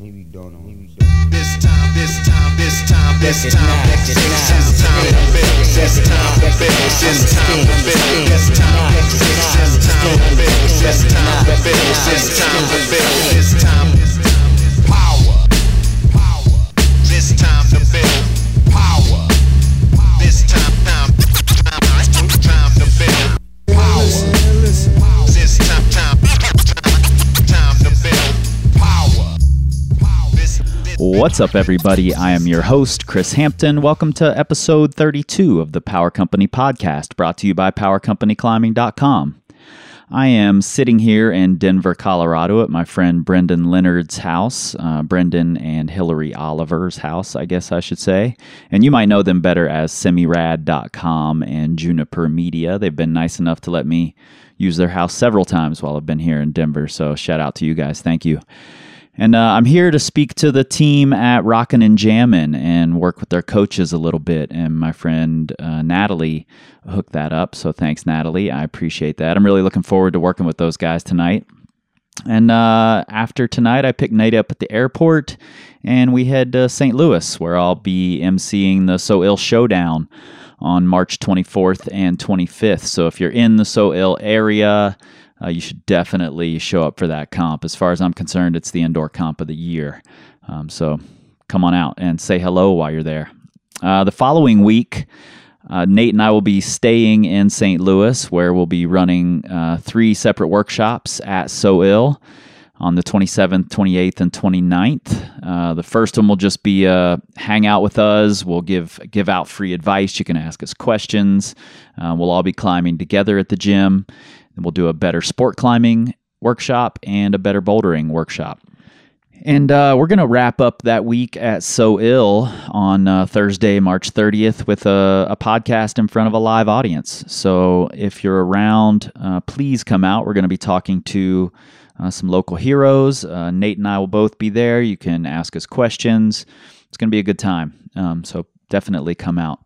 Maybe don't know. Maybe don't. This time, this time, this time, this time, this time, this time to build. This time to build. This time to build. This time to build. This time to build. This time to build. This time to build. This time power, power. This time to build What's up, everybody? I am your host, Kris Hampton. Welcome to episode 32 of the Power Company podcast, brought to you by PowerCompanyClimbing.com. I am sitting here in Denver, Colorado, at my friend Brendan Leonard's house, uh, Brendan and Hillary Oliver's house, I guess I should say. And you might know them better as semirad.com and Juniper Media. They've been nice enough to let me use their house several times while I've been here in Denver. So, shout out to you guys. Thank you. And uh, I'm here to speak to the team at Rockin' and Jammin' and work with their coaches a little bit. And my friend uh, Natalie hooked that up. So thanks, Natalie. I appreciate that. I'm really looking forward to working with those guys tonight. And uh, after tonight, I picked Nate up at the airport and we head to St. Louis, where I'll be emceeing the So Ill Showdown on March 24th and 25th. So if you're in the So Ill area, uh, you should definitely show up for that comp. As far as I'm concerned, it's the indoor comp of the year. Um, so come on out and say hello while you're there. Uh, the following week, uh, Nate and I will be staying in St. Louis, where we'll be running uh, three separate workshops at So Ill on the 27th, 28th, and 29th. Uh, the first one will just be uh, hang out with us. We'll give give out free advice. You can ask us questions. Uh, we'll all be climbing together at the gym. And we'll do a better sport climbing workshop and a better bouldering workshop. And uh, we're going to wrap up that week at So Ill on uh, Thursday, March 30th, with a, a podcast in front of a live audience. So if you're around, uh, please come out. We're going to be talking to uh, some local heroes. Uh, Nate and I will both be there. You can ask us questions. It's going to be a good time. Um, so definitely come out.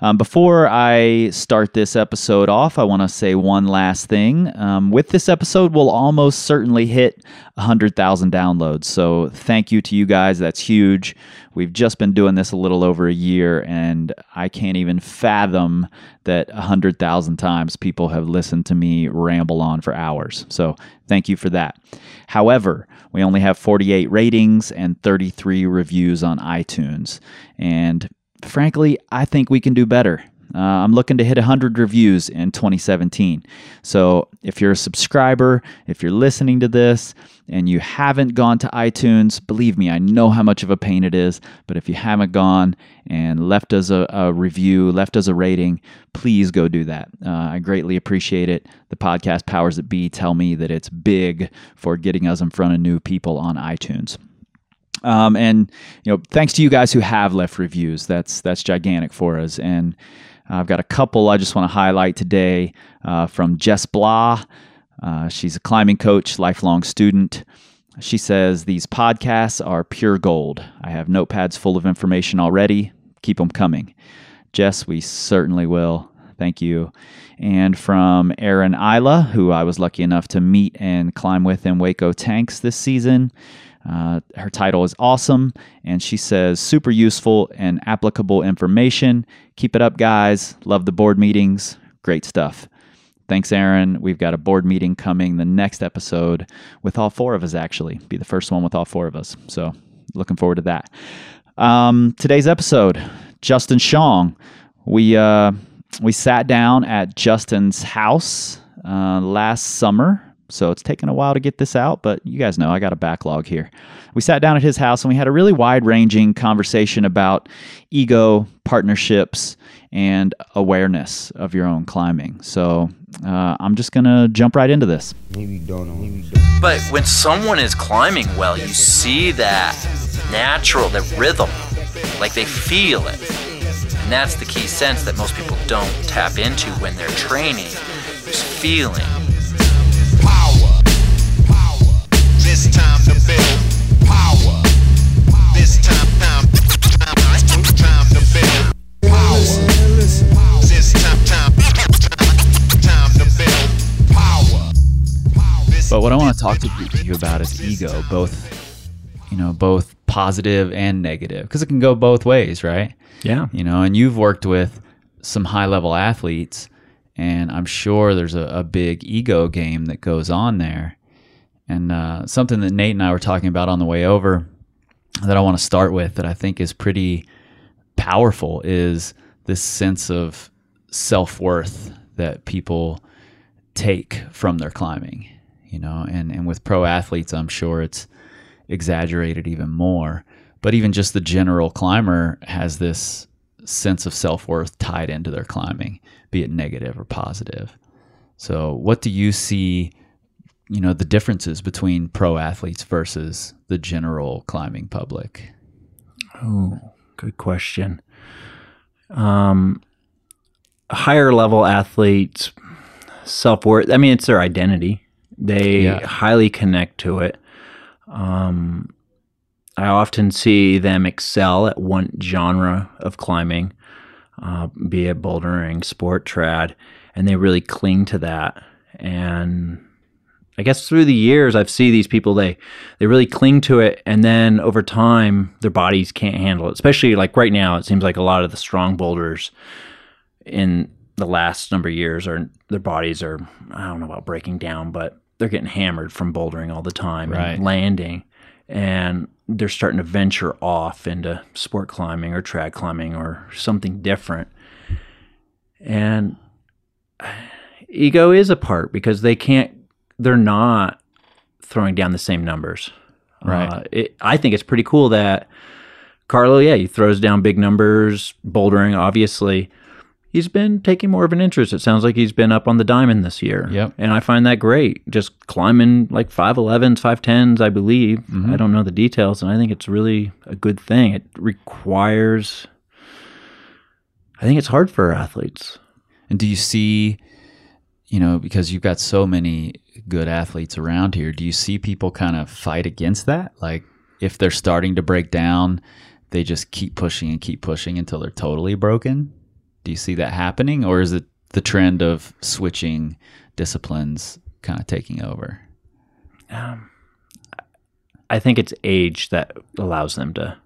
Um, before I start this episode off, I want to say one last thing. Um, with this episode, we'll almost certainly hit 100,000 downloads. So thank you to you guys. That's huge. We've just been doing this a little over a year, and I can't even fathom that 100,000 times people have listened to me ramble on for hours. So thank you for that. However, we only have 48 ratings and 33 reviews on iTunes. And frankly, I think we can do better. Uh, I'm looking to hit 100 reviews in 2017. So if you're a subscriber, if you're listening to this and you haven't gone to iTunes, believe me, I know how much of a pain it is. But if you haven't gone and left us a, a review, left us a rating, please go do that. Uh, I greatly appreciate it. The podcast powers that be tell me that it's big for getting us in front of new people on iTunes. Um, and you know, thanks to you guys who have left reviews. That's that's gigantic for us. And I've got a couple I just want to highlight today uh, from Jess Blah. Uh, she's a climbing coach, lifelong student. She says these podcasts are pure gold. I have notepads full of information already. Keep them coming. Jess, we certainly will. Thank you. And from Erin Isla, who I was lucky enough to meet and climb with in Hueco Tanks this season. Uh, her title is awesome, and she says super useful and applicable information. Keep it up, guys. Love the board meetings. Great stuff. Thanks, Aaron. We've got a board meeting coming the next episode with all four of us, actually. Be the first one with all four of us. So, looking forward to that. Um, today's episode, Justen Sjong. We, uh, we sat down at Justen's house uh, last summer so it's taken a while to get this out, but you guys know I got a backlog here. We sat down at his house and we had a really wide ranging conversation about ego, partnerships, and awareness of your own climbing. So uh, I'm just going to jump right into this. Maybe don't know. Maybe don't. But when someone is climbing well, you see that natural, the rhythm, like they feel it. And that's the key sense that most people don't tap into when they're training, is feeling. This time to build power. This time, time, time, time to build power. This time, time, time, time to build power. But what I want to talk to you about is ego, both you know, both positive and negative because it can go both ways, right? Yeah. You know, and you've worked with some high level athletes, and I'm sure there's a, a big ego game that goes on there. And uh, something that Nate and I were talking about on the way over that I want to start with that I think is pretty powerful is this sense of self worth that people take from their climbing, you know, and, and with pro athletes, I'm sure it's exaggerated even more. But even just the general climber has this sense of self worth tied into their climbing, be it negative or positive. So, what do you see, you know, the differences between pro athletes versus the general climbing public? Oh, good question. Um, higher level athletes, self worth. I mean, it's their identity. They Yeah. highly connect to it. Um, I often see them excel at one genre of climbing, uh, be it bouldering, sport, trad, and they really cling to that. And I guess through the years, I've seen these people they they really cling to it, and then over time, their bodies can't handle it. Especially like right now, it seems like a lot of the strong boulders in the last number of years are their bodies are I don't know about breaking down, but they're getting hammered from bouldering all the time Right. and landing, and they're starting to venture off into sport climbing or trad climbing or something different. And ego is a part because they can't they're not throwing down the same numbers. Right. Uh, it, I think it's pretty cool that Carlo, yeah, he throws down big numbers, bouldering, obviously. He's been taking more of an interest. It sounds like he's been up on the diamond this year. Yep. And I find that great. Just climbing like 5'11s, 5'10s, I believe. Mm-hmm. I don't know the details, and I think it's really a good thing. It requires, I think it's hard for athletes. And do you see, you know, because you've got so many good athletes around here, do you see people kind of fight against that? Like if they're starting to break down, they just keep pushing and keep pushing until they're totally broken? Do you see that happening? Or is it the trend of switching disciplines kind of taking over? I think it's age that allows them to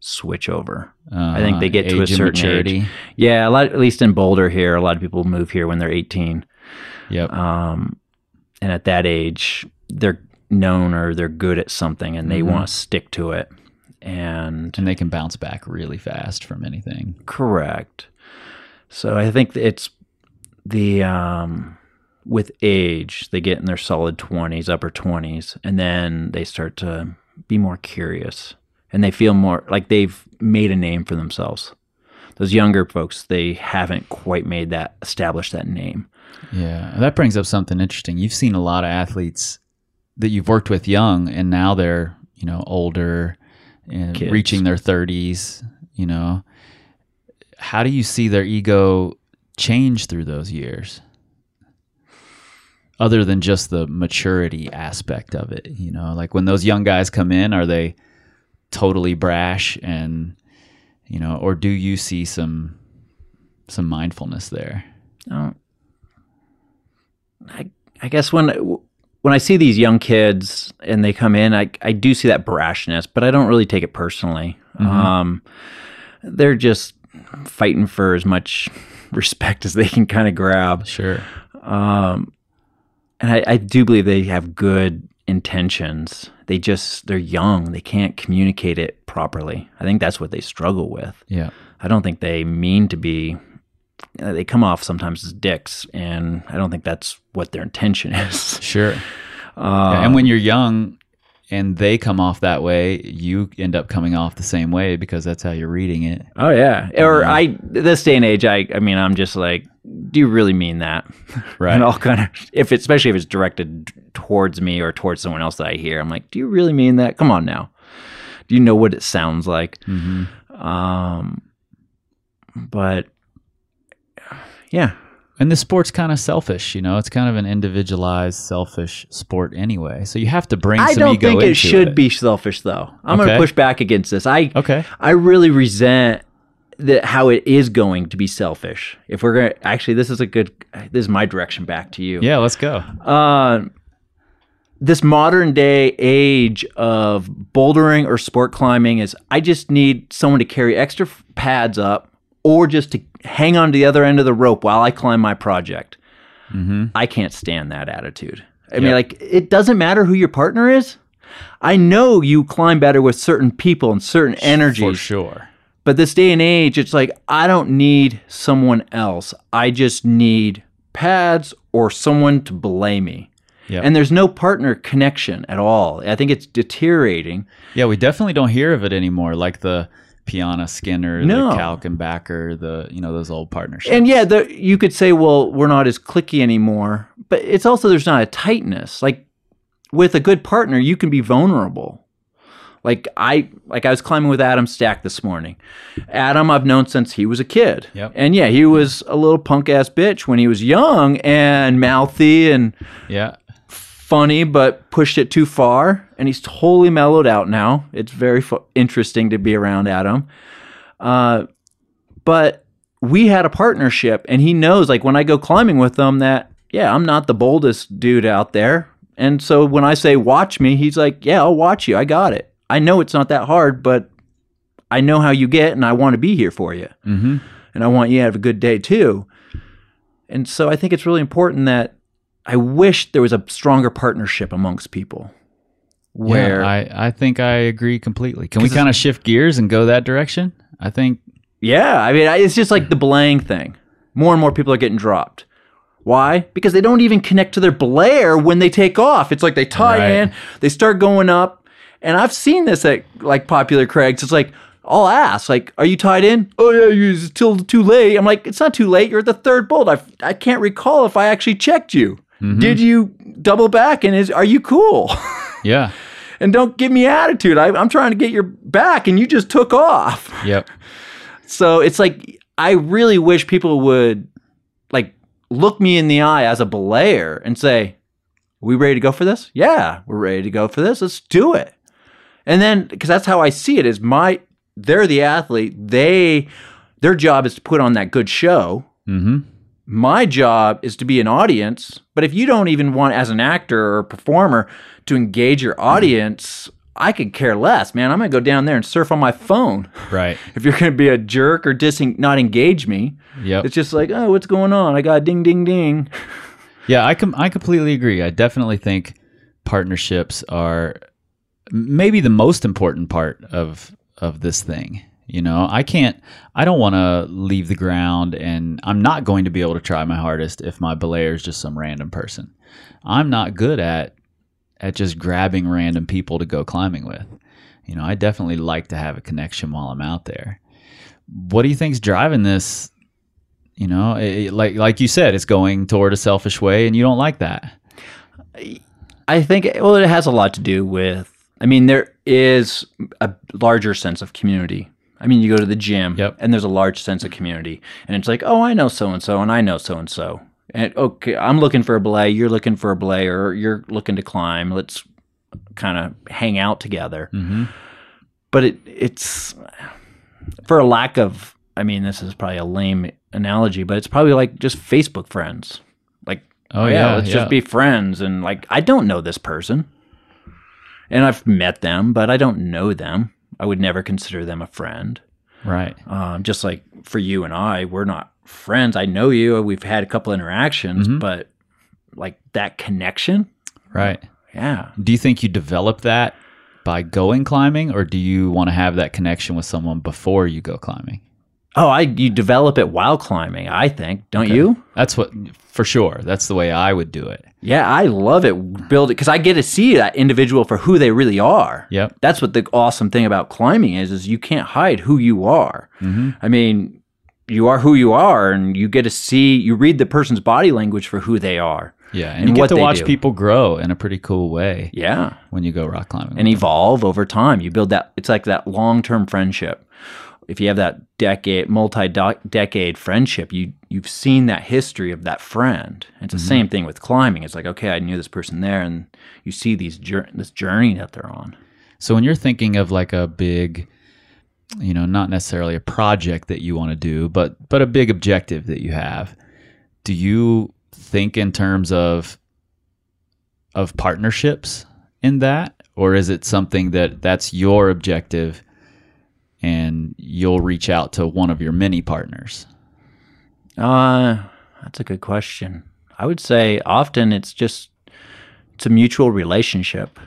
switch over. I think they Uh, get to a certain maturity. age. Yeah, a lot. At least in Boulder here, a lot of people move here when they're 18, Yep. um, and at that age, they're known or they're good at something, and they Mhm. want to stick to it. And and they can bounce back really fast from anything. correct. So I think it's the um, with age they get in their solid 20s, upper 20s, and then they start to be more curious and they feel more like they've made a name for themselves. Those younger folks, they haven't quite made that established that name. Yeah, that brings up something interesting. You've seen a lot of athletes that you've worked with young, and now they're you know older and Kids. reaching their thirties. You know, how do you see their ego change through those years? Other than just the maturity aspect of it, you know, like when those young guys come in, are they totally brash and you know, or do you see some some mindfulness there? Oh, I, I guess when when I see these young kids and they come in, I I do see that brashness, but I don't really take it personally. Um, they're just fighting for as much respect as they can kind of grab. Sure. Um, and I, I do believe they have good intentions. They just they're young. They can't communicate it properly. I think that's what they struggle with. Yeah. I don't think they mean to be. uh, They come off sometimes as dicks, and I don't think that's what their intention is. Sure. Uh, and when you're young and they come off that way, you end up coming off the same way because that's how you're reading it. oh yeah, or I this day and age, I I mean, I'm just like, do you really mean that? Right. and I'll kind of if it's especially if it's directed towards me or towards someone else that I hear, I'm like, do you really mean that? Come on now, do you know what it sounds like? hmm Um, but yeah, And the sport's kind of selfish, you know. It's kind of an individualized, selfish sport anyway. So you have to bring some ego. I don't think it should be selfish though. I'm Okay. going to push back against this. I Okay. I really resent that how it is going to be selfish. If we're going to actually this is a good this is my direction back to you. Yeah, let's go. Uh, this modern day age of bouldering or sport climbing is I just need someone to carry extra pads up or just to hang on to the other end of the rope while I climb my project. I can't stand that attitude. I mean, like, it doesn't matter who your partner is. I know you climb better with certain people and certain energies. For sure. But this day and age, it's like I don't need someone else. I just need pads or someone to belay me. Yep. And there's no partner connection at all. I think it's deteriorating. Yeah, we definitely don't hear of it anymore, like the Piana Skinner, No. the Kauk and Bachar, the you know those old partnerships. And yeah, the, you could say, well, we're not as clicky anymore. But it's also there's not a tightness. Like with a good partner, you can be vulnerable. Like I like I was climbing with Adam Stack this morning. Adam I've known since he was a kid. Yep. And yeah, he was a little punk ass bitch when he was young and mouthy and yeah, funny, but pushed it too far. And he's totally mellowed out now. It's very fu- interesting to be around Adam. Uh, but we had a partnership, and he knows, like, when I go climbing with him, that, yeah, I'm not the boldest dude out there. And so when I say, watch me, he's like, yeah, I'll watch you. I got it. I know it's not that hard, but I know how you get, and I want to be here for you. mm-hmm. And I want you to have a good day too. And so I think it's really important that I wish there was a stronger partnership amongst people where yeah, I I think I agree completely. Can we kind of shift gears and go that direction? I think Yeah, I mean, I- it's just like the belaying thing. More and more people are getting dropped. Why? Because they don't even connect to their belayer when they take off. It's like they tie Right. in, they start going up, and I've seen this at like popular crags. It's like I'll ask, like, "Are you tied in?" Oh yeah, it's till too late. I'm like, "It's not too late. You're at the third bolt. I I can't recall if I actually checked you. Mm-hmm. Did you double back? And is are you cool?" yeah, and don't give me attitude. I, I'm trying to get your back, and you just took off. yep, So it's like I really wish people would like look me in the eye as a belayer and say, "We ready to go for this? Yeah, we're ready to go for this. Let's do it." And then because that's how I see it is my they're the athlete. They their job is to put on that good show. mm-hmm. My job is to be an audience. But if you don't even want as an actor or performer to engage your audience, I could care less, man. I'm gonna go down there and surf on my phone right, if you're going to be a jerk or dissing, not engage me. Yeah. It's just like, oh, what's going on? I got a ding, ding, ding. Yeah, I com- I completely agree. I definitely think partnerships are maybe the most important part of of this thing. You know, I can't I don't want to leave the ground and I'm not going to be able to try my hardest if my belayer is just some random person. I'm not good at at just grabbing random people to go climbing with. You know, I definitely like to have a connection while I'm out there. What do you think's driving this? You know, it, like like you said, it's going toward a selfish way, and you don't like that. I think, well, it has a lot to do with, I mean, there is a larger sense of community. I mean, you go to the gym Yep. and there's a large sense of community. And it's like, oh, I know so and so, and I know so and so. And okay, I'm looking for a belay, you're looking for a belay, or you're looking to climb. Let's kind of hang out together. Mm-hmm. but it it's for a lack of I mean this is probably a lame analogy, but it's probably like just Facebook friends. Like Oh, yeah, let's yeah. just be friends and like I don't know this person. And I've met them, but I don't know them. I would never consider them a friend. Right. Um, just like for you and I, we're not friends. I know you. We've had a couple interactions, Mm-hmm. but like that connection, Right. yeah. Do you think you develop that by going climbing, or do you want to have that connection with someone before you go climbing? Oh, I you develop it while climbing. I think, don't you? That's what, for sure. That's the way I would do it. Yeah, I love it. Build it because I get to see that individual for who they really are. Yep. That's what the awesome thing about climbing is: is you can't hide who you are. Mm-hmm. I mean, you are who you are, and you get to see. You read the person's body language for who they are. Yeah, and, And you get what to watch do. people grow in a pretty cool way Yeah, when you go rock climbing. and evolve over time. You build that. It's like that long-term friendship. If you have that decade, multi-decade friendship, you you've seen that history of that friend. It's the mm-hmm. same thing with climbing. It's like, okay, I knew this person there, and you see these this journey that they're on. So when you're thinking of like a big, you know, not necessarily a project that you want to do, but but a big objective that you have, do you think in terms of of partnerships in that, or is it something that that's your objective, and you'll reach out to one of your many partners? Uh, that's a good question. I would say often it's just it's a mutual relationship.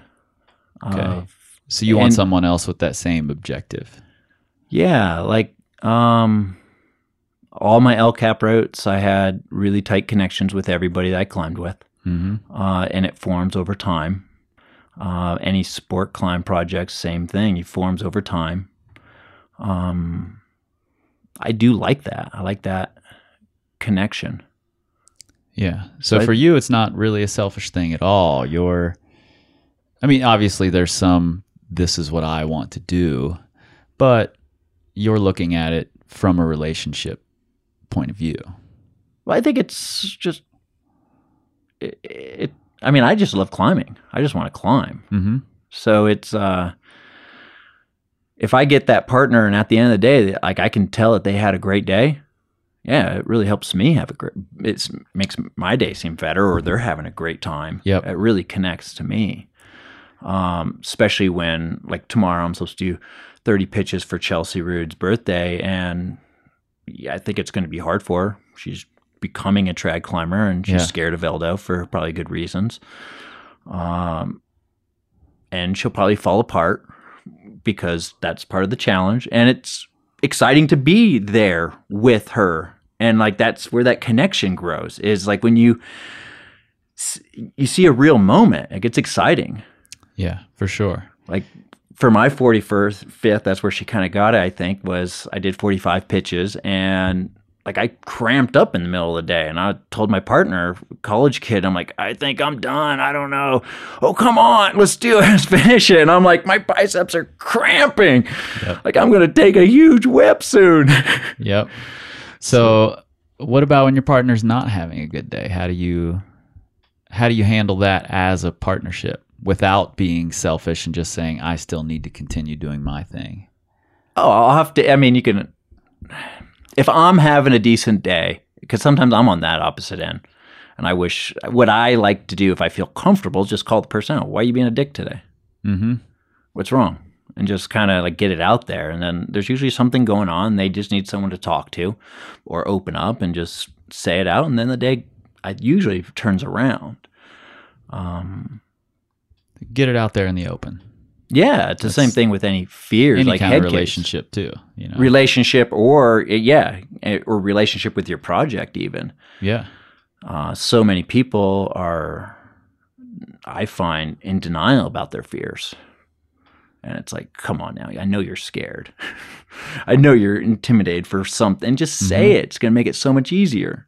Okay. of- So you want someone else with that same objective? yeah, like um, all my El Cap routes, I had really tight connections with everybody that I climbed with, hmm uh, and it forms over time. Uh, any sport climb projects, same thing. It forms over time. Um, I do like that. I like that connection. Yeah. So So I- for you, it's not really a selfish thing at all. You're, I mean, obviously there's some, this is what I want to do, but you're looking at it from a relationship point of view. Well, I think it's just it, it. I mean, I just love climbing. I just want to climb. Mm-hmm. So it's uh, if I get that partner, and at the end of the day, like I can tell that they had a great day. Yeah, it really helps me have a great. It makes my day seem better, or they're having a great time. Yep. it really connects to me. Um, especially when like tomorrow I'm supposed to do 30 pitches for Chelsea Rude's birthday, and yeah, I think it's going to be hard for her. She's becoming a trad climber, and she's Yeah. scared of Eldo for probably good reasons. Um, and she'll probably fall apart because that's part of the challenge, and it's exciting to be there with her, and like that's where that connection grows. Is like when you you see a real moment, it gets exciting Yeah, for sure. like for my 41st fifth that's where she kind of got it i think was i did 45 pitches and like i cramped up in the middle of the day and i told my partner college kid i'm like i think i'm done i don't know oh come on let's do it let's finish it and i'm like my biceps are cramping like i'm gonna take a huge whip soon Yep. So, what about when your partner's not having a good day? How do you how do you handle that as a partnership without being selfish and just saying I still need to continue doing my thing? Oh, I'll have to. I mean, you can. If I'm having a decent day, because sometimes I'm on that opposite end, and I wish what I like to do if I feel comfortable is just call the person out. Why are you being a dick today? Mm-hmm. What's wrong? And just kind of like get it out there. And then there's usually something going on. They just need someone to talk to, or open up and just say it out. And then the day, I usually turns around. Um, Get it out there in the open. Yeah, it's the same thing with any fears, Any like kind head of case. relationship too. You know. relationship or yeah eh, or relationship with your project even yeah. uh, so many people are i find in denial about their fears and it's like come on now i know you're scared i know you're intimidated for something just say it it's going to make it so much easier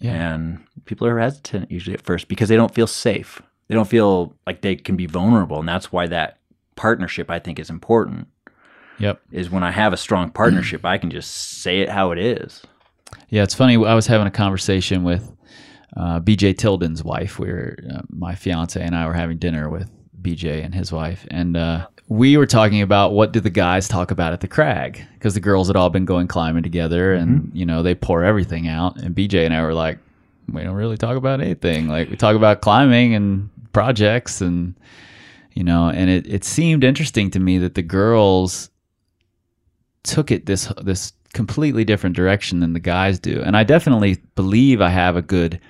Yeah. and people are hesitant usually at first because they don't feel safe they don't feel like they can be vulnerable and that's why that partnership i think is important Yep. is when I have a strong partnership, I can just say it how it is. Yeah, it's funny. I was having a conversation with uh, BJ Tilden's wife. We were, uh, my fiance and I were having dinner with BJ and his wife, and uh, we were talking about what do the guys talk about at the crag because the girls had all been going climbing together, and you know they pour everything out. And BJ and I were like, we don't really talk about anything. Like we talk about climbing and projects, and you know, and it it seemed interesting to me that the girls took it this this completely different direction than the guys do. And I definitely believe I have a good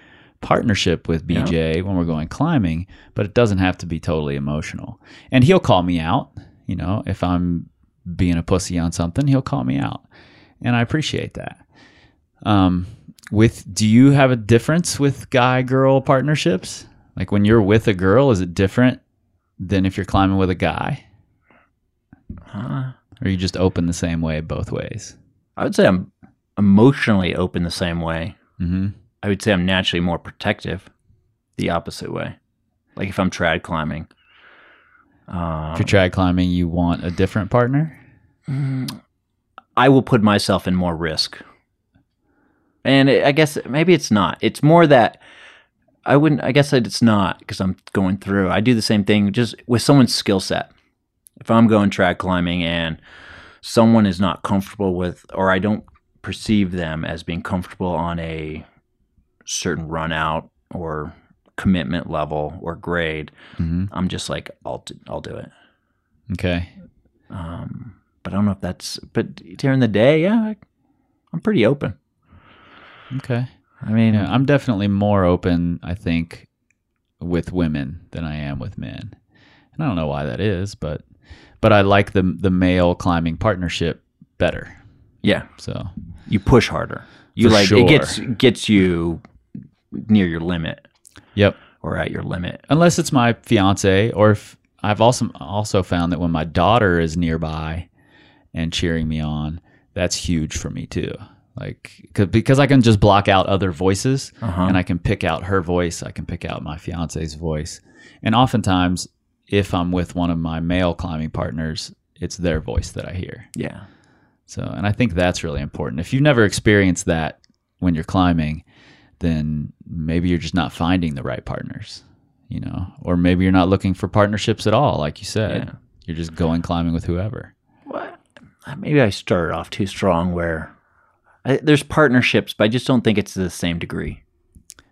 partnership with BJ when we're going climbing, but it doesn't have to be totally emotional. And he'll call me out, you know, if I'm being a pussy on something, he'll call me out. And I appreciate that. Um with do you have a difference with guy girl partnerships? Like when you're with a girl, is it different than if you're climbing with a guy? Huh? Or you just open the same way both ways? I would say I'm emotionally open the same way. Mm-hmm. I would say I'm naturally more protective the opposite way. Like if I'm trad climbing. Um, If you're trad climbing, you want a different partner. I will put myself in more risk. And I guess maybe it's not. It's more that I wouldn't, I guess it's not because I'm going through. I do the same thing just with someone's skill set. If I'm going trad climbing and someone is not comfortable with, or I don't perceive them as being comfortable on a certain run out or commitment level or grade, Mm-hmm. I'm just like I'll do, I'll do it. Okay. Um, but I don't know if that's. But during the day, yeah, I, I'm pretty open. Okay. I mean, Yeah, I'm definitely more open, I think, with women than I am with men. And I don't know why that is, but but I like the the male climbing partnership better. yeah, So you push harder. You like sure. it gets gets you near your limit Yep. or at your limit. Unless it's my fiance or if I've also also found that when my daughter is nearby and cheering me on, that's huge for me too. Like 'cause- because I can just block out other voices Uh-huh. and I can pick out her voice, I can pick out my fiance's voice. And oftentimes if I'm with one of my male climbing partners, it's their voice that I hear. Yeah, So, and I think that's really important. If you've never experienced that when you're climbing, then maybe you're just not finding the right partners, you know, or maybe you're not looking for partnerships at all, like you said. Yeah. You're just going climbing with whoever. what? Maybe I started off too strong. Where I, there's partnerships, but I just don't think it's to the same degree.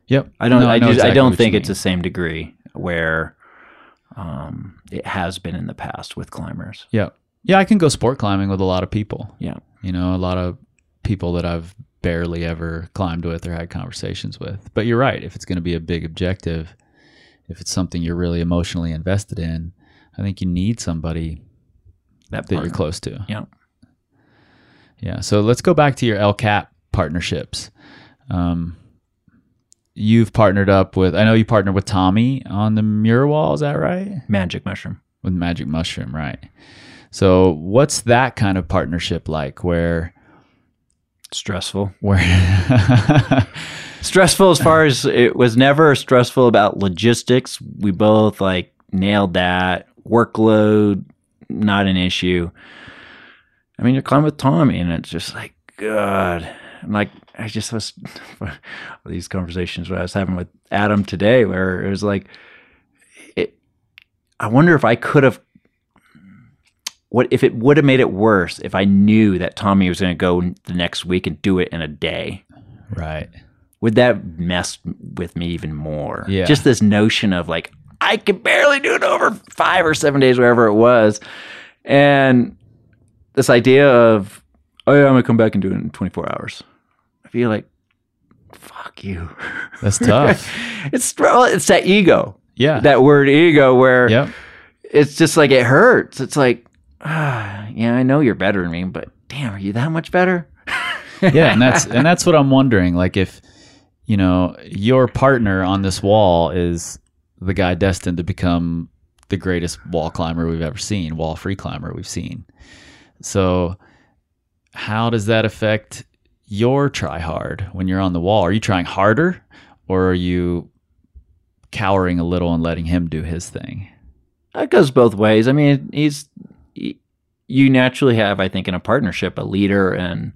Yep. I don't. No, I, know just. I don't think it's the same degree where um, it has been in the past with climbers. Yeah. Yeah, I can go sport climbing with a lot of people. Yeah. You know, a lot of people that I've barely ever climbed with or had conversations with. But you're right. If it's going to be a big objective, if it's something you're really emotionally invested in, I think you need somebody That, that you're close to. Yeah. Yeah. So let's go back to your El Cap partnerships. Um, you've partnered up with, I know you partnered with Tommy on the mural wall. Is that right? Magic mushroom. With Magic Mushroom, right? So what's that kind of partnership like where, Stressful. where, stressful as far as it was never stressful about logistics. We both like nailed that workload, not an issue. I mean, you're climbing with Tommy, and it's just like God. And like I just was these conversations that I was having with Adam today, where it was like, it. I wonder if I could have. What if it would have made it worse if I knew that Tommy was going to go the next week and do it in a day? right. would that mess with me even more? Yeah. Just this notion of like, I could barely do it over five or seven days, wherever it was. And this idea of, oh, yeah, I'm going to come back and do it in 24 hours. I feel like, fuck you. That's tough. it's, well, it's that ego, Yeah. that word ego, where yep. it's just like it hurts. It's like, ah, yeah, I know you're better than me, but damn, are you that much better? yeah, and that's and that's what I'm wondering. Like if you know your partner on this wall is the guy destined to become the greatest wall climber we've ever seen, wall free climber we've seen. So how does that affect your try hard when you're on the wall? Are you trying harder or are you cowering a little and letting him do his thing? That goes both ways. I mean, he's he- you naturally have, I think, in a partnership, a leader and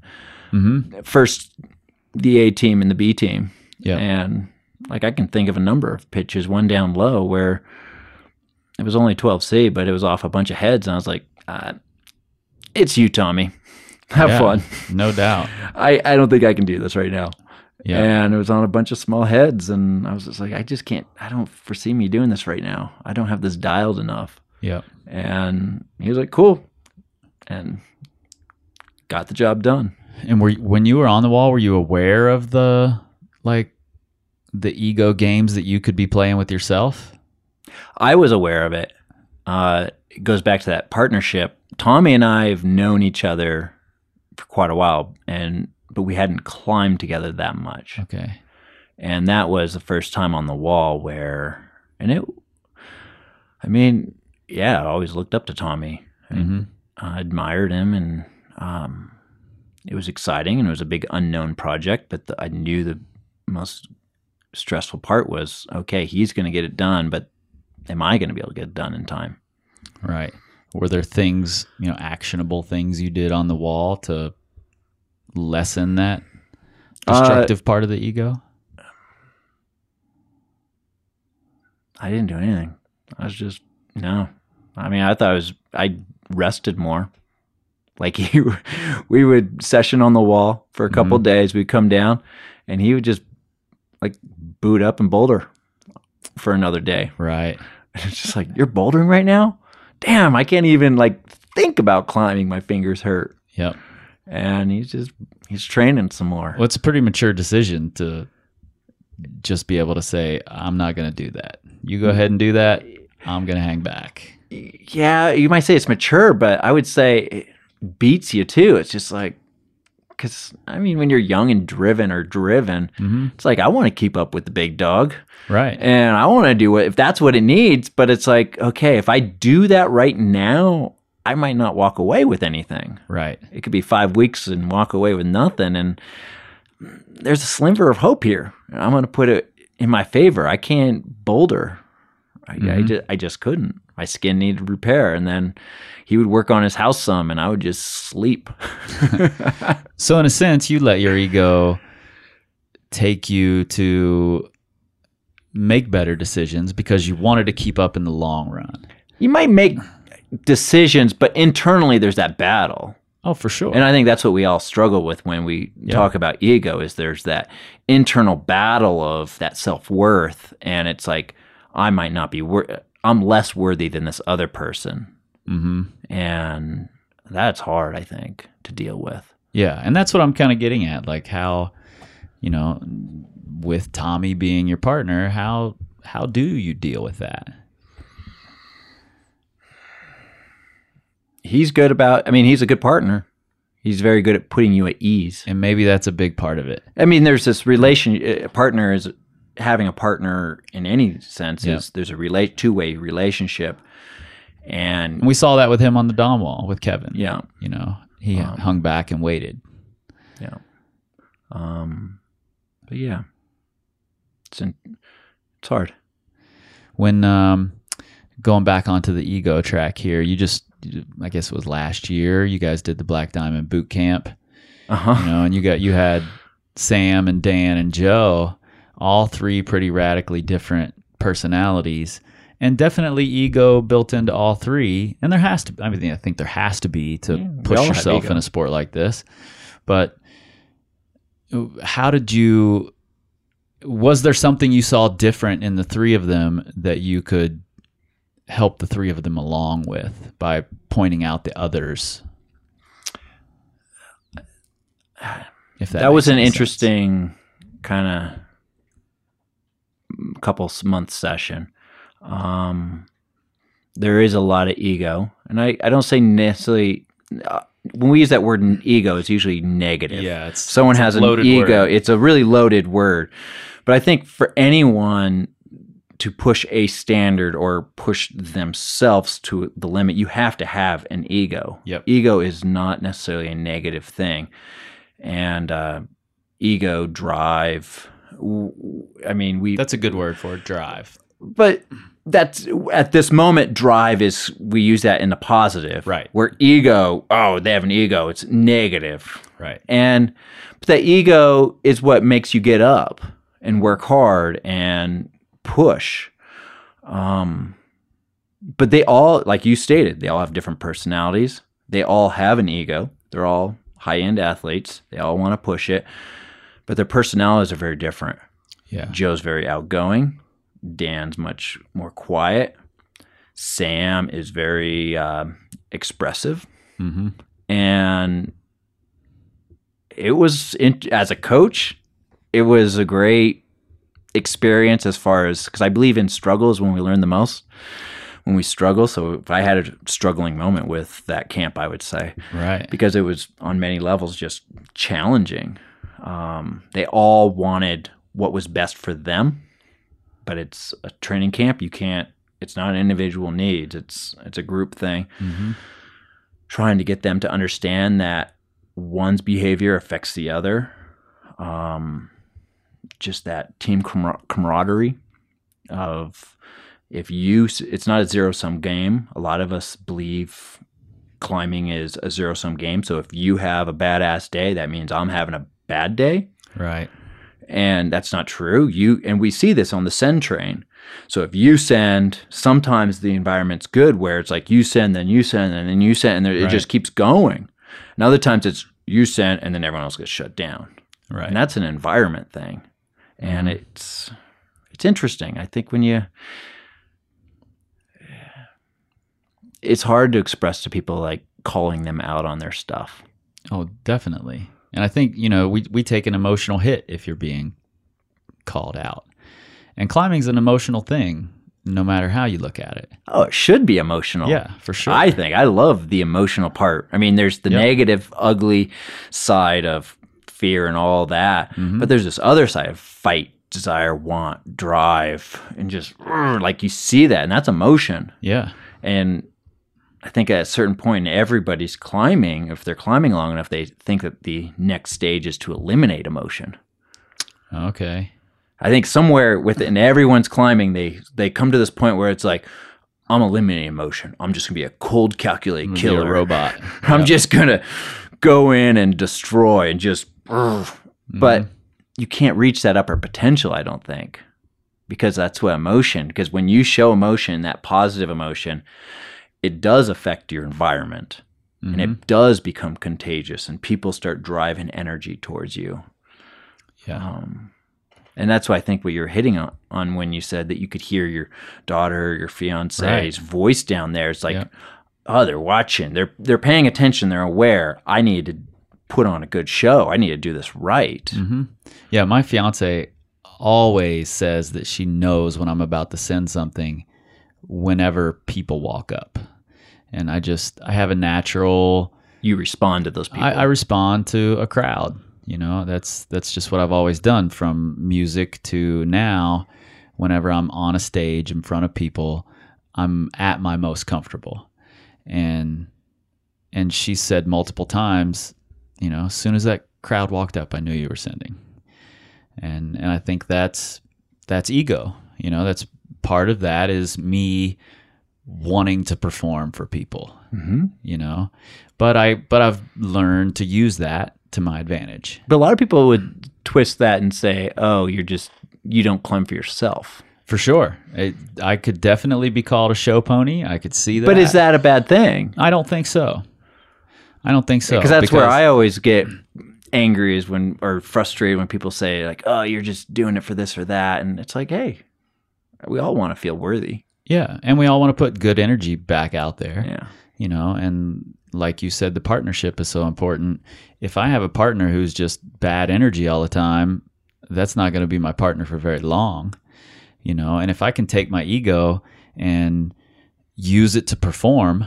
Mm-hmm. first the A team and the B team. Yeah. And like I can think of a number of pitches, one down low where it was only 12C, but it was off a bunch of heads, and I was like, uh, "It's you, Tommy. Have Yeah, fun." No doubt. I I don't think I can do this right now. Yeah. And it was on a bunch of small heads, and I was just like, I just can't. I don't foresee me doing this right now. I don't have this dialed enough. Yeah. And he was like, "Cool," and got the job done. And were when you were on the wall, were you aware of the like the ego games that you could be playing with yourself? I was aware of it. Uh, it goes back to that partnership. Tommy and I have known each other for quite a while, and but we hadn't climbed together that much. Okay. And that was the first time on the wall where, and it, I mean, yeah, I always looked up to Tommy. hmm I admired him, and um, it was exciting, and it was a big unknown project. But the, I knew the most stressful part was okay, he's going to get it done, but am I going to be able to get it done in time? Right. Were there things, you know, actionable things you did on the wall to lessen that Uh, destructive part of the ego? I didn't do anything. I was just no. I mean, I thought I was. I rested more. Like he, we would session on the wall for a couple days. We'd come down, and he would just like boot up and boulder for another day. Right. And it's just like you're bouldering right now. Damn, I can't even like think about climbing. My fingers hurt. Yep. And he's just he's training some more. Well, it's a pretty mature decision to just be able to say, I'm not going to do that. You go ahead and do that. I'm going to hang back. yeah, you might say it's mature, but I would say it beats you too. It's just like, because I mean, when you're young and driven or driven, mm-hmm. it's like I want to keep up with the big dog, Right. and I want to do it if that's what it needs. But it's like, okay, if I do that right now, I might not walk away with anything. right. It could be five weeks and walk away with nothing, and there's a sliver of hope here. I'm going to put it in my favor. I can't boulder. I, I, mm-hmm. just, I just couldn't. My skin needed repair, and then he would work on his house some, and I would just sleep. So, in a sense, you let your ego take you to make better decisions because you wanted to keep up in the long run. you might make decisions, but internally there's that battle. Oh, for sure. And I think that's what we all struggle with when we talk about ego is there's that internal battle of that self-worth and it's like I might not be wor- I'm less worthy than this other person. hmm And that's hard, I think, to deal with. Yeah, and that's what I'm kind of getting at, like how, you know, with Tommy being your partner, how how do you deal with that? He's good about I mean, he's a good partner. He's very good at putting you at ease. And maybe that's a big part of it. I mean, there's this relation. A partner is having a partner in any sense Yeah. is there's a relate two way relationship, and And we saw that with him on the Dawn wall with Kevin. yeah, You know, he hung back and waited. yeah. Um, but yeah, it's in, it's hard. When um going back onto the ego track here, you just I guess it was last year, you guys did the Black Diamond boot camp. Uh huh. you know, and you got you had Sam and Dan and Joe, all three pretty radically different personalities, and definitely ego built into all three. And there has to, I mean, I think there has to be to we push yourself in a sport like this. But how did you? Was there something you saw different in the three of them that you could help the three of them along with by pointing out the others? If that, That, was an sense. interesting kind of couple month session. Um, there is a lot of ego, and I, I don't say necessarily uh, when we use that word ego, it's usually negative. Yeah, it's someone has an ego. word. It's a really loaded word, but I think for anyone to push a standard or push themselves to the limit, you have to have an ego. Yep. Ego is not necessarily a negative thing, and uh, ego drive. I mean, we That's a good word for it, drive. but that's at this moment drive is we use that in the positive. Right. where ego oh they have an ego it's negative. Right. and but that ego is what makes you get up and work hard and push. Um but they all like you stated they all have different personalities. They all have an ego. They're all high-end athletes. They all want to push it but their personalities are very different Yeah. Joe's very outgoing. Dan's much more quiet. Sam is very um expressive, Mm-hmm. and it was in, as a coach, it was a great experience as far as because I believe in struggles when we learn the most. When we struggle, so if I had a struggling moment with that camp, I would say Right. because it was on many levels just challenging. Um, they all wanted what was best for them, but it's a training camp. You can't. It's not an individual needs. It's it's a group thing. Mm-hmm. Trying to get them to understand that one's behavior affects the other. Um, just that team camar- camaraderie of if you. It's not a zero sum game. A lot of us believe climbing is a zero sum game. So if you have a badass day, that means I'm having a bad day. Right. And that's not true. You and we see this on the send train. So if you send, sometimes the environment's good where it's like you send, then you send, and then you send, and there, it just keeps going. And other times it's you send, and then everyone else gets shut down. Right. And that's an environment thing. And mm-hmm. it's it's interesting. I think when you it's hard to express to people like calling them out on their stuff. Oh, definitely. And I think, you know, we, we take an emotional hit if you're being called out. And climbing's an emotional thing, no matter how you look at it. Oh, it should be emotional. Yeah, for sure. I think I love the emotional part. I mean, there's the Yep. negative, ugly side of fear and all that, Mm-hmm. but there's this other side of fight, desire, want, drive, and just like you see that, and that's emotion. yeah. And I think at a certain point, everybody's climbing. If they're climbing long enough, they think that the next stage is to eliminate emotion. Okay. I think somewhere within everyone's climbing, they they come to this point where it's like, I'm eliminating emotion. I'm just gonna be a cold, calculated killer. robot. I'm just gonna go in and destroy and just. But you can't reach that upper potential. I don't think because that's what emotion. Because when you show emotion, that positive emotion, it does affect your environment. And it does become contagious, and people start driving energy towards you. Yeah. Um, and that's why I think what you're hitting on, on when you said that you could hear your daughter, your fiance's voice down there. It's like, Yeah. oh, they're watching. They're they're paying attention. They're aware. I need to put on a good show. I need to do this right. hmm Yeah, my fiance always says that she knows when I'm about to send something whenever people walk up. And I just, I have a natural, You respond to those people. I, I respond to a crowd. You know, that's that's just what I've always done from music to now. Whenever I'm on a stage in front of people, I'm at my most comfortable. And and she said multiple times, you know, as soon as that crowd walked up, I knew you were sending. And and I think that's that's ego. You know, that's part of that is me wanting to perform for people Mhm. you know but i but i've learned to use that to my advantage But a lot of people would twist that and say, "Oh, you're just you don't climb for yourself." for sure it, i could definitely be called a show pony i could see that But is that a bad thing? i don't think so i don't think so Because that's where I always get angry is when or frustrated when people say like, "Oh, you're just doing it for this or that," and it's like, hey, we all want to feel worthy. Yeah and we all want to put good energy back out there Yeah. you know and like you said the partnership is so important if i have a partner who's just bad energy all the time that's not going to be my partner for very long you know and if i can take my ego and use it to perform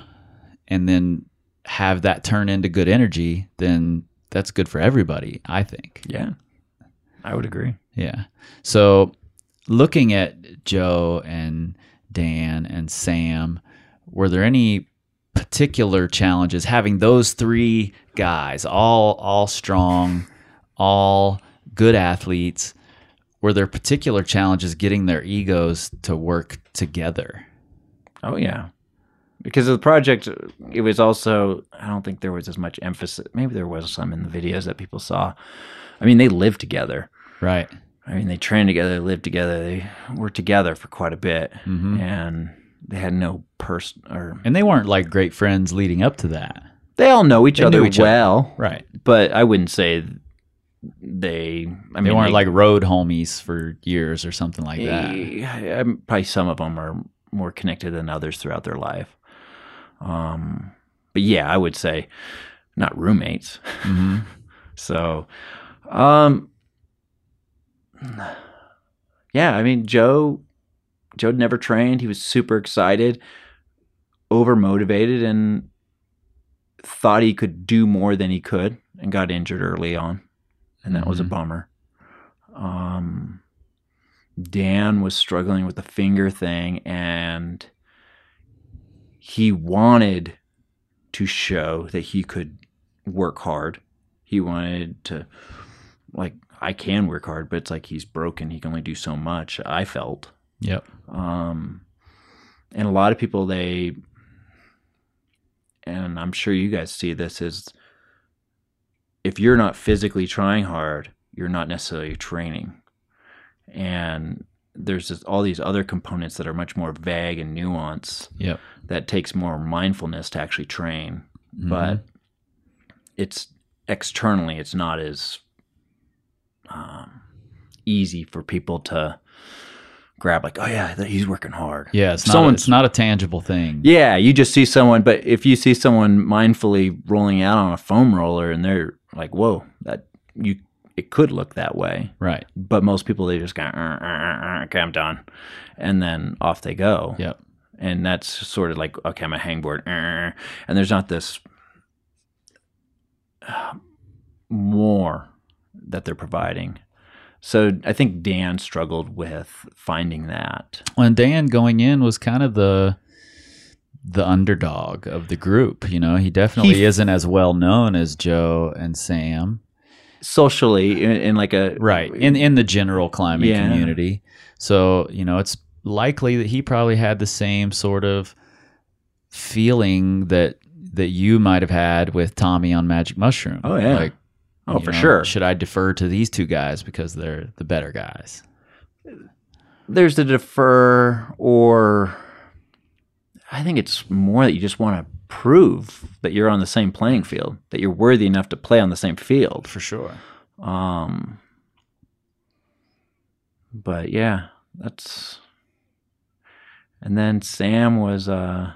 and then have that turn into good energy then that's good for everybody i think Yeah. I would agree. yeah. So looking at Joe and Dan and Sam, were there any particular challenges having those three guys, all all strong, all good athletes? Were there particular challenges getting their egos to work together? Oh yeah. Because of the project, it was also I don't think there was as much emphasis. Maybe there was some in the videos that people saw. I mean, they lived together. Right. I mean, they trained together, they lived together, they were together for quite a bit, Mhm. and they had no person or And they weren't like great friends leading up to that. they all know each They other each other. well, Right. but I wouldn't say they. I mean, they weren't like road homies for years or something like that. Yeah, um, probably some of them are more connected than others throughout their life. Um, but yeah, I would say not roommates. hmm So, um, yeah, I mean, Joe, Joe never trained. He was super excited, over motivated, and thought he could do more than he could, and got injured early on, and that was a Mhm. bummer. Um, Dan was struggling with the finger thing, and he wanted to show that he could work hard. He wanted to, like, I can work hard, but it's like he's broken. He can only do so much. I felt. Yep. Um, and a lot of people, they, and I'm sure you guys see this, is if you're not physically trying hard, you're not necessarily training. And there's just all these other components that are much more vague and nuanced Yep. that takes more mindfulness to actually train Mhm. but it's externally it's not as um, easy for people to grab like, oh yeah, he's working hard. Yeah, it's not. It's not a tangible thing. Yeah, you just see someone, but if you see someone mindfully rolling out on a foam roller and they're like, whoa, that you, it could look that way. Right. But most people they just go, uh, uh, uh, okay, I'm done, and then off they go. Yep. and that's sort of like okay, I'm a hangboard, and there's not this uh, more that they're providing. So I think Dan struggled with finding that. When Dan going in was kind of the the underdog of the group. You know, he definitely He- isn't as well known as Joe and Sam. Socially, in, in like a right in in the general climbing Yeah. community so you know it's likely that he probably had the same sort of feeling that that you might have had with tommy on magic mushroom Oh, yeah. like oh you for know, sure. should i defer to these two guys because they're the better guys there's the defer or I think it's more that you just want to prove that you're on the same playing field, that you're worthy enough to play on the same field. for sure Um but yeah, that's and then Sam was uh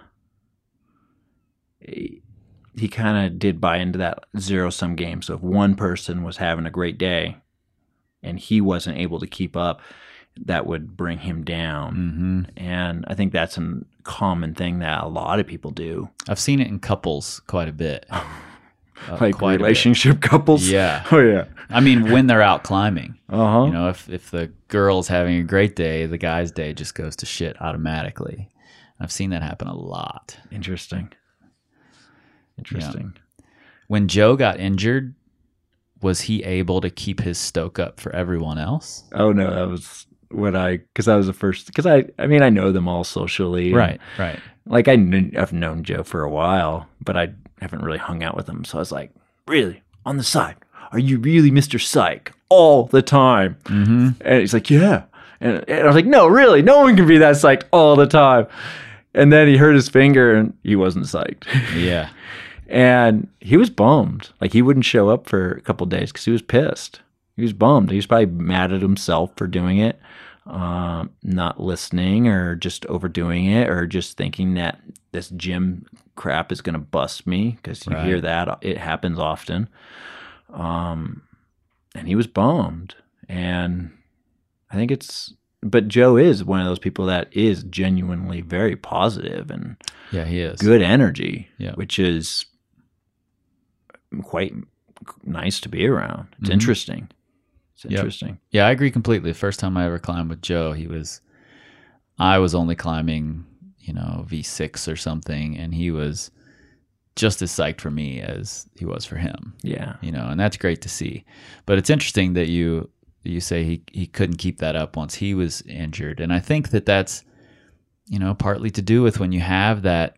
he, he kind of did buy into that zero sum game. So if one person was having a great day and he wasn't able to keep up, that would bring him down. hmm And I think that's a common thing that a lot of people do. i've seen it in couples quite a bit Uh, like quite relationship couples. yeah Oh yeah. i mean when they're out climbing Uh-huh. You know, if if the girl's having a great day, the guy's day just goes to shit automatically. I've seen that happen a lot. Interesting. Interesting. When Joe got injured, was he able to keep his stoke up for everyone else? Oh no, that was what I because I was the first because I I mean I know them all socially, Right, right. Like I kn- I've known Joe for a while, but I haven't really hung out with him. So I was like, really on the side, are you really Mister Psych all the time? Mm-hmm. And he's like, yeah. And, and I was like, no, really, no one can be that psyched all the time. And then he hurt his finger and he wasn't psyched. Yeah. and he was bummed. Like he wouldn't show up for a couple days because he was pissed. He was bummed. He was probably mad at himself for doing it, um, not listening, or just overdoing it, or just thinking that this gym crap is going to bust me because you hear that it happens often. Um, and he was bummed, and I think it's. But Joe is one of those people that is genuinely very positive and Yeah, he is. good energy, Yeah. which is quite nice to be around. It's Mhm. interesting. It's Yep. interesting. Yeah, I agree completely. The first time I ever climbed with Joe, he was I was only climbing, you know, V6 or something, and he was just as psyched for me as he was for him. Yeah. you know, and that's great to see. But it's interesting that you you say he he couldn't keep that up once he was injured, and I think that that's you know partly to do with when you have that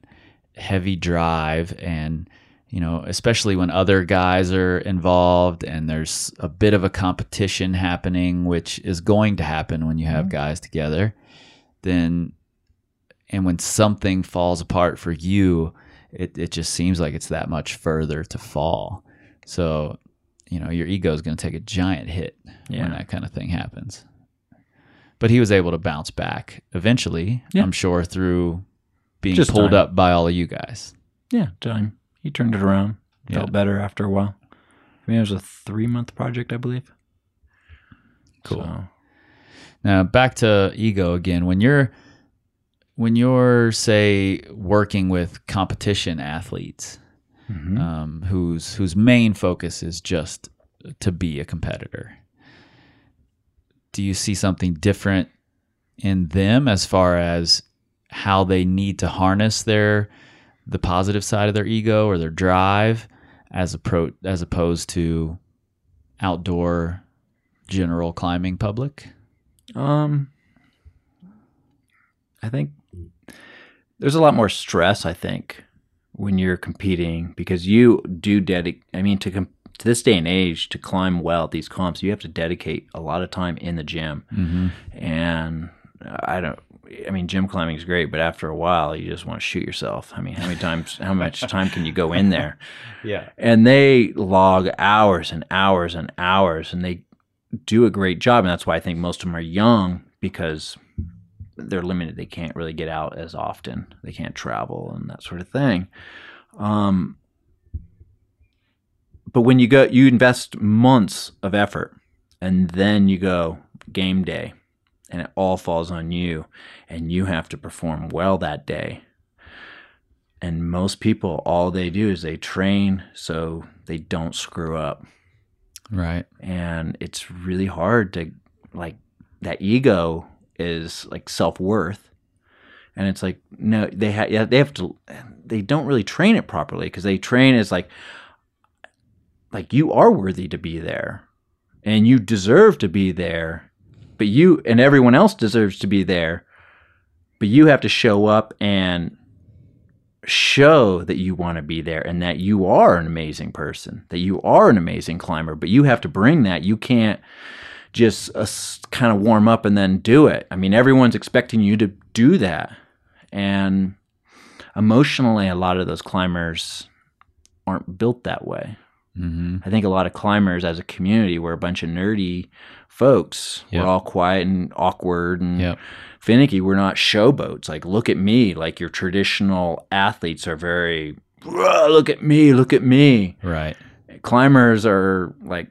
heavy drive and you know especially when other guys are involved and there's a bit of a competition happening which is going to happen when you have mm-hmm. guys together then and when something falls apart for you it, it just seems like it's that much further to fall so, you know, your ego is going to take a giant hit Yeah. when that kind of thing happens. But he was able to bounce back eventually, Yeah. I'm sure, through being Just pulled time. up by all of you guys. Yeah. Time. He turned it around. Yeah. Felt better after a while. I mean, it was a three month project, I believe. Cool. So, Now, back to ego again. When you're when you're say working with competition athletes mhm. um, whose whose main focus is just to be a competitor. Do you see something different in them as far as how they need to harness their the positive side of their ego or their drive as appro- as opposed to outdoor general climbing public? Um, I think there's a lot more stress. I think when you're competing because you do dedicate. I mean, to com- to this day and age, to climb well at these comps, you have to dedicate a lot of time in the gym. Mm-hmm. And I don't. I mean, gym climbing is great, but after a while, you just want to shoot yourself. I mean, how many times? how much time can you go in there? Yeah. and they log hours and hours and hours and they do a great job and that's why i think most of them are young because they're limited. They can't really get out as often. They can't travel and that sort of thing. Um, but when you go, you invest months of effort, and then you go game day, and it all falls on you, and you have to perform well that day. And most people, all they do is they train so they don't screw up Right. and it's really hard to like that ego is like self-worth and it's like no they have yeah they have to they don't really train it properly because they train as like like you are worthy to be there and you deserve to be there but you and everyone else deserves to be there but you have to show up and show that you want to be there and that you are an amazing person, that you are an amazing climber, but you have to bring that. You can't just uh, kind of warm up and then do it. I mean, everyone's expecting you to do that. And emotionally, a lot of those climbers aren't built that way. Mm-hmm. I think a lot of climbers as a community were a bunch of nerdy folks. Yep. We're all quiet and awkward and Yep. finicky. We're not showboats. Like, look at me. Like, your traditional athletes are very, look at me, look at me. Right. Climbers are like,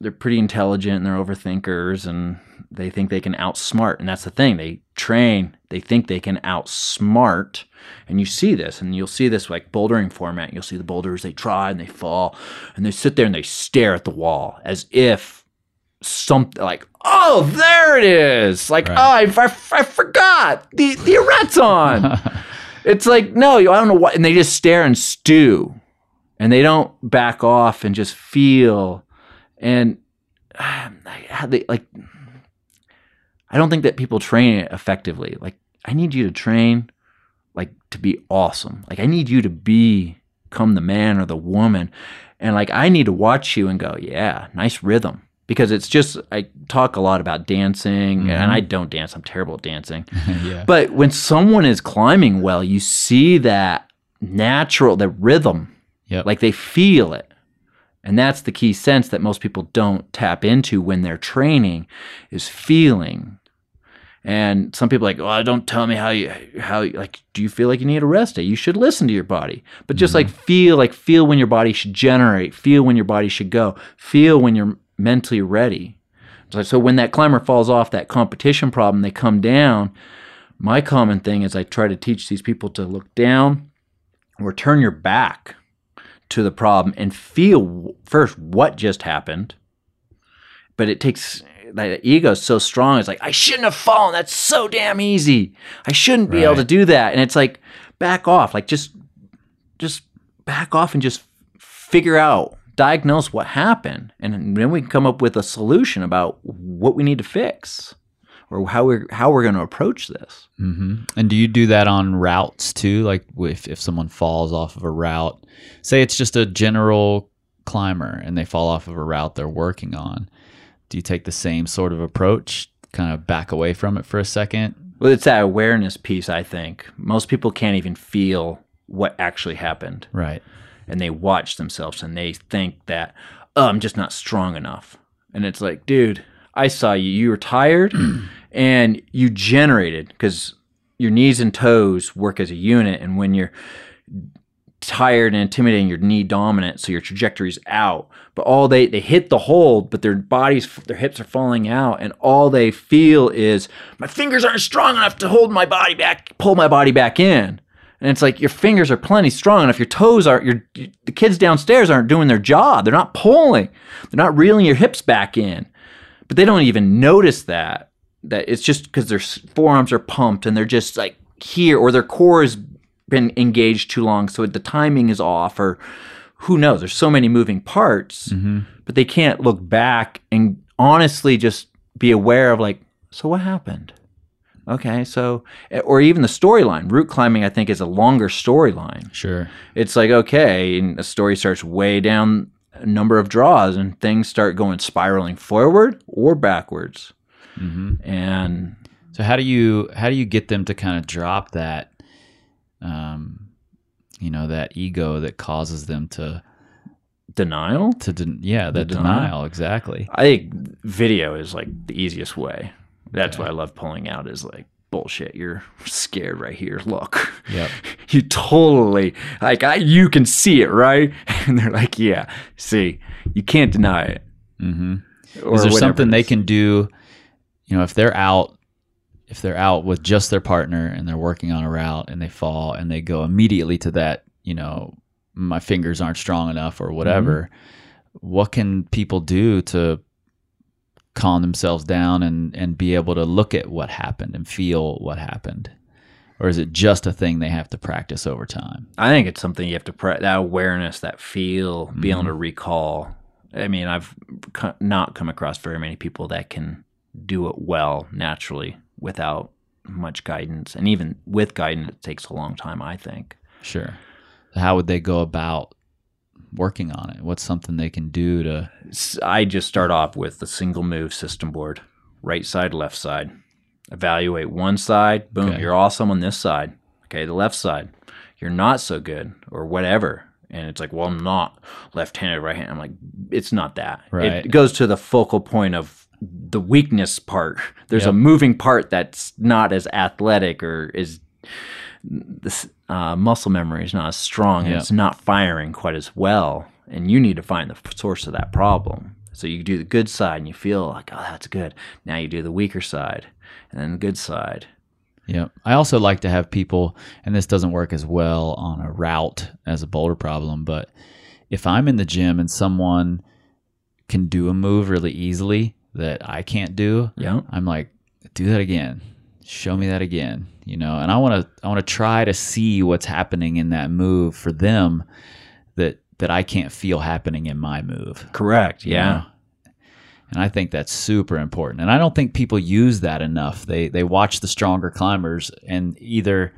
they're pretty intelligent and they're overthinkers and they think they can outsmart. And that's the thing. They train, they think they can outsmart. And you see this, and you'll see this like bouldering format. You'll see the boulders, they try and they fall, and they sit there and they stare at the wall as if something like, oh, there it is. Like, Right. oh, I, I, I forgot the, the arête's on. it's like, no, I don't know what. And they just stare and stew, and they don't back off and just feel. And they like, I don't think that people train it effectively. Like, I need you to train like to be awesome. Like I need you to be become the man or the woman. And like I need to watch you and go, yeah, nice rhythm. Because it's just I talk a lot about dancing and mm-hmm. I don't dance. I'm terrible at dancing. yeah. But when someone is climbing well, you see that natural the rhythm. Yep. Like they feel it. And that's the key sense that most people don't tap into when they're training is feeling. And some people are like, "Oh, don't tell me how you how like do you feel like you need a rest day? You should listen to your body." But just mm-hmm. like feel like feel when your body should generate, feel when your body should go, feel when you're mentally ready. So, so when that climber falls off that competition problem, they come down. My common thing is I try to teach these people to look down or turn your back to the problem and feel first what just happened. But it takes that ego is so strong. It's like I shouldn't have fallen. That's so damn easy. I shouldn't be able to do that. And it's like back off. Like just just back off and just figure out, diagnose what happened, and then we can come up with a solution about what we need to fix or how we're how we're going to approach this. hmm And do you do that on routes too? Like if if someone falls off of a route, say it's just a general climber and they fall off of a route they're working on, do you take the same sort of approach? Kind of back away from it for a second. Well, it's that awareness piece. I think most people can't even feel what actually happened, Right. and they watch themselves and they think that oh, I'm just not strong enough. And it's like, dude, I saw you. You were tired, and you generated because your knees and toes work as a unit, and when you're tired and intimidating, your knee dominant, so your trajectory's out. But all they they hit the hold, but their bodies, their hips are falling out, and all they feel is my fingers aren't strong enough to hold my body back, pull my body back in. And it's like your fingers are plenty strong enough. Your toes aren't. Your the kids downstairs aren't doing their job. They're not pulling. They're not reeling your hips back in. But they don't even notice that. That it's just because their forearms are pumped and they're just like here, or their core has been engaged too long, so the timing is off, or who knows? There's so many moving parts, mm-hmm. but they can't look back and honestly just be aware of like, so what happened? Okay, so eh, or even the storyline. Route climbing, I think, is a longer storyline. Sure. It's like okay, and the story starts way down a number of draws, and things start going spiraling forward or backwards. And So how do you how do you get them to kind of drop that, um, you know, that ego that causes them to denial. to den- yeah the, denial? denial exactly. I think video is like the easiest way. That's why I love pulling out is like bullshit. You're scared right here. Look. yeah You totally like I you can see it, right? And they're like, Yeah, see, you can't deny it. Mm-hmm. Is there something they can do? You know, if they're out, if they're out with just their partner and they're working on a route and they fall and they go immediately to that, you know, my fingers aren't strong enough or whatever. What can people do to calm themselves down and and be able to look at what happened and feel what happened? Or is it just a thing they have to practice over time? I think it's something you have to pre- that awareness, that feel, be able to Mm-hmm. recall. I mean, I've not come across very many people that can do it well naturally without much guidance, and even with guidance, it takes a long time. I think. Sure. How would they go about working on it? What's something they can do to I just start off with the single move system board, right side, left side. Evaluate one side, boom, Okay. you're awesome on this side. Okay, the left side, you're not so good, or whatever. And it's like, well, I'm not left-handed, right-handed. I'm like, it's not that. Right. It goes to the focal point of the weakness part. There's Yep. a moving part that's not as athletic or is this uh, muscle memory is not as strong and it's not firing quite as well. And you need to find the source of that problem. So you do the good side and you feel like, oh, that's good. Now you do the weaker side and then the good side. Yeah. I also like to have people, and this doesn't work as well on a route as a boulder problem, but if I'm in the gym and someone can do a move really easily that I can't do, Yeah. I'm like, do that again. Show me that again. You know, and I want to I want to try to see what's happening in that move for them that that I can't feel happening in my move. Correct. Yeah. know? And I think that's super important. And I don't think people use that enough. They they watch the stronger climbers and either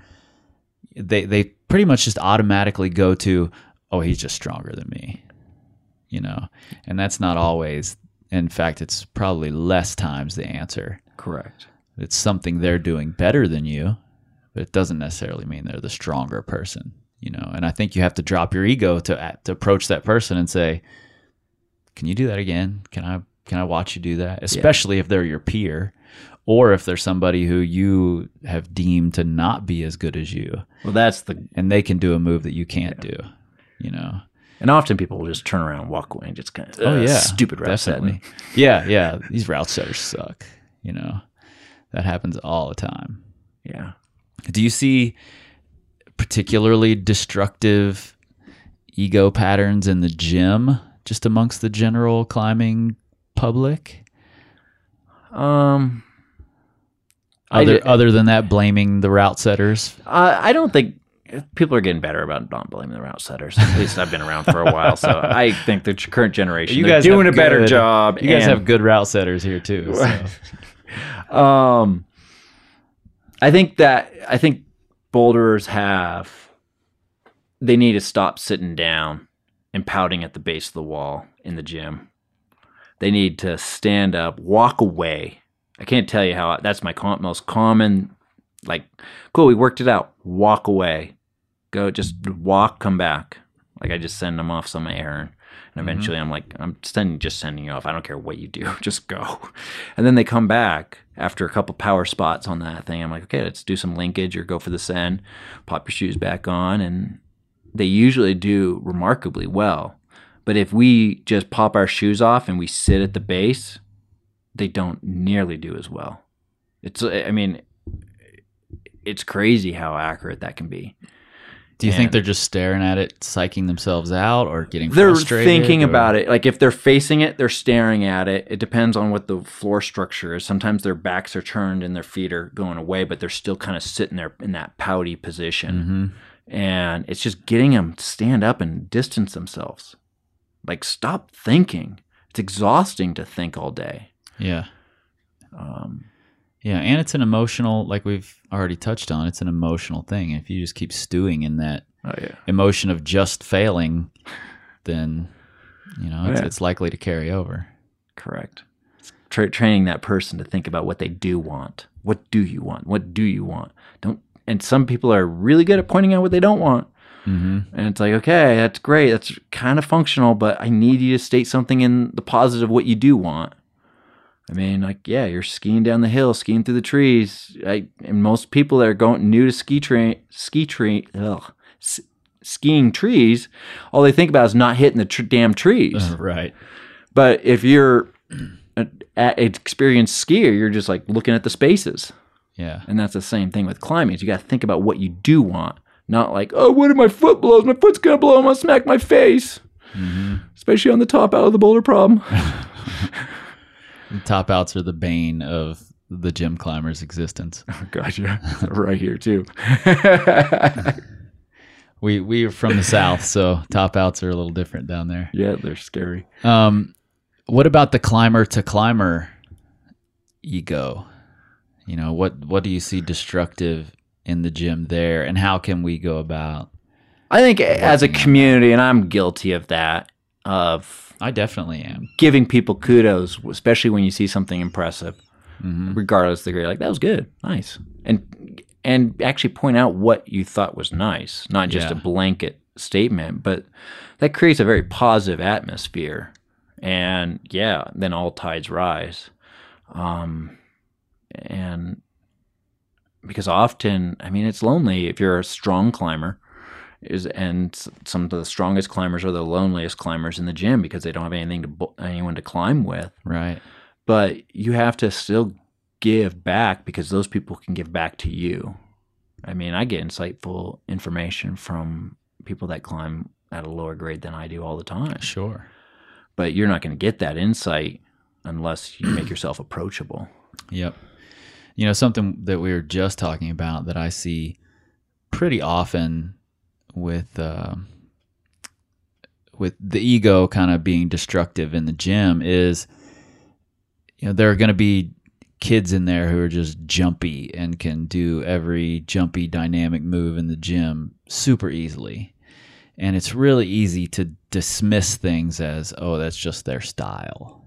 they they pretty much just automatically go to, oh, he's just stronger than me. You know. And that's not always in fact it's probably less times the answer. Correct. It's something they're doing better than you, but it doesn't necessarily mean they're the stronger person, you know. And I think you have to drop your ego to uh, to approach that person and say, "Can you do that again? Can I can I watch you do that?" Especially if they're your peer or if they're somebody who you have deemed to not be as good as you Well, that's the, and they can do a move that you can't do, you know. And often people will just turn around, and walk away, and just kind of, Oh yeah, stupid route definitely. setting. Yeah, yeah. These route setters suck. You know, that happens all the time. Yeah. Do you see particularly destructive ego patterns in the gym, just amongst the general climbing public? Um, Other d- other than that, blaming the route setters. Uh, I don't think people are getting better about not blaming the route setters. At least I've been around for a while, so I think the current generation You guys doing a have better job. You guys have good route setters here too. So. Um, I think that I think boulders have they need to stop sitting down and pouting at the base of the wall in the gym. They need to stand up, walk away. I can't tell you how that's my com- most common. Like, cool, we worked it out. Walk away, go, just walk, come back. Like I just send them off some errand, and mm-hmm. eventually I'm like, I'm sending, just sending you off. I don't care what you do, just go. And then they come back after a couple power spots on that thing. I'm like, okay, let's do some linkage or go for the send, pop your shoes back on, and they usually do remarkably well. But if we just pop our shoes off and we sit at the base, they don't nearly do as well. It's, I mean, it's crazy how accurate that can be. Do you think they're just staring at it, psyching themselves out, or getting frustrated? They're thinking or- about it. Like if they're facing it, they're staring at it. It depends on what the floor structure is. Sometimes their backs are turned and their feet are going away, but they're still kind of sitting there in that pouty position. Mhm. And it's just getting them to stand up and distance themselves. Like stop thinking. It's exhausting to think all day. Yeah. Um, Yeah, and it's an emotional, like we've already touched on, it's an emotional thing. If you just keep stewing in that oh yeah. emotion of just failing, then you know it's, Yeah. it's likely to carry over. Correct. Tra- training that person to think about what they do want. What do you want? What do you want? Don't. And some people are really good at pointing out what they don't want. hmm And it's like, okay, that's great. That's kind of functional, but I need you to state something in the positive what you do want. I mean, like, yeah, you're skiing down the hill, skiing through the trees. I, and most people that are going new to ski train, ski tree, ugh, s- skiing trees, all they think about is not hitting the tr- damn trees. right. But if you're an experienced skier, you're just like looking at the spaces. Yeah. And that's the same thing with climbing. is You got to think about what you do want, not like, oh, what if my foot blows? My foot's gonna blow. I'm gonna smack my face. Mm-hmm. Especially on the top out of the boulder problem. Top outs are the bane of the gym climber's existence. Oh, gotcha. right here too. We we are from the south, so top outs are a little different down there. yeah, they're scary. Um, what about the climber to climber ego? You know, what what do you see destructive in the gym there, and how can we go about? I think as a community, and I'm guilty of that, of I definitely am. giving people kudos, especially when you see something impressive, regardless of the grade, Like that was good, nice, and and actually point out what you thought was nice, not just Yeah. a blanket statement, but that creates a very positive atmosphere. And yeah, then all tides rise. Um, and because often, I mean, it's lonely if you're a strong climber is and some of the strongest climbers are the loneliest climbers in the gym because they don't have anything to anyone to climb with Right. but you have to still give back because those people can give back to you i mean i get insightful information from people that climb at a lower grade than i do all the time Sure. but you're not going to get that insight unless you make yourself approachable Yep. You know, something that we were just talking about that I see pretty often with uh, with the ego kind of being destructive in the gym is you know there are going to be kids in there who are just jumpy and can do every jumpy dynamic move in the gym super easily. And it's really easy to dismiss things as oh that's just their style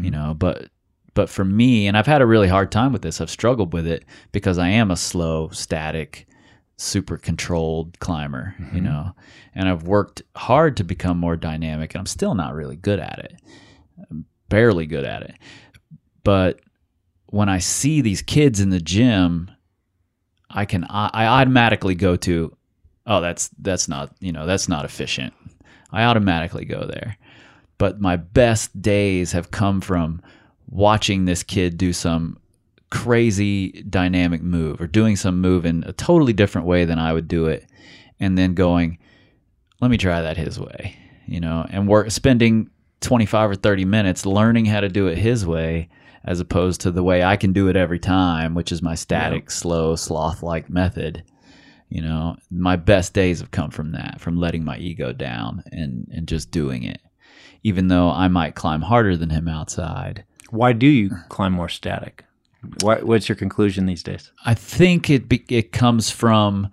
you know but but for me and i've had a really hard time with this i've struggled with it because i am a slow static super controlled climber you mm-hmm. know? And i've worked hard to become more dynamic and i'm still not really good at it. I'm barely good at it. But when i see these kids in the gym i can i, I automatically go to oh that's that's not you know that's not efficient. I automatically go there. But my best days have come from watching this kid do some crazy dynamic move or doing some move in a totally different way than I would do it and then going let me try that his way you know and work spending 25 or 30 minutes learning how to do it his way as opposed to the way I can do it every time which is my static slow sloth like method you know? My best days have come from that from letting my ego down and and just doing it even though I might climb harder than him outside. Why do you climb more static what, what's your conclusion these days I think it be, it comes from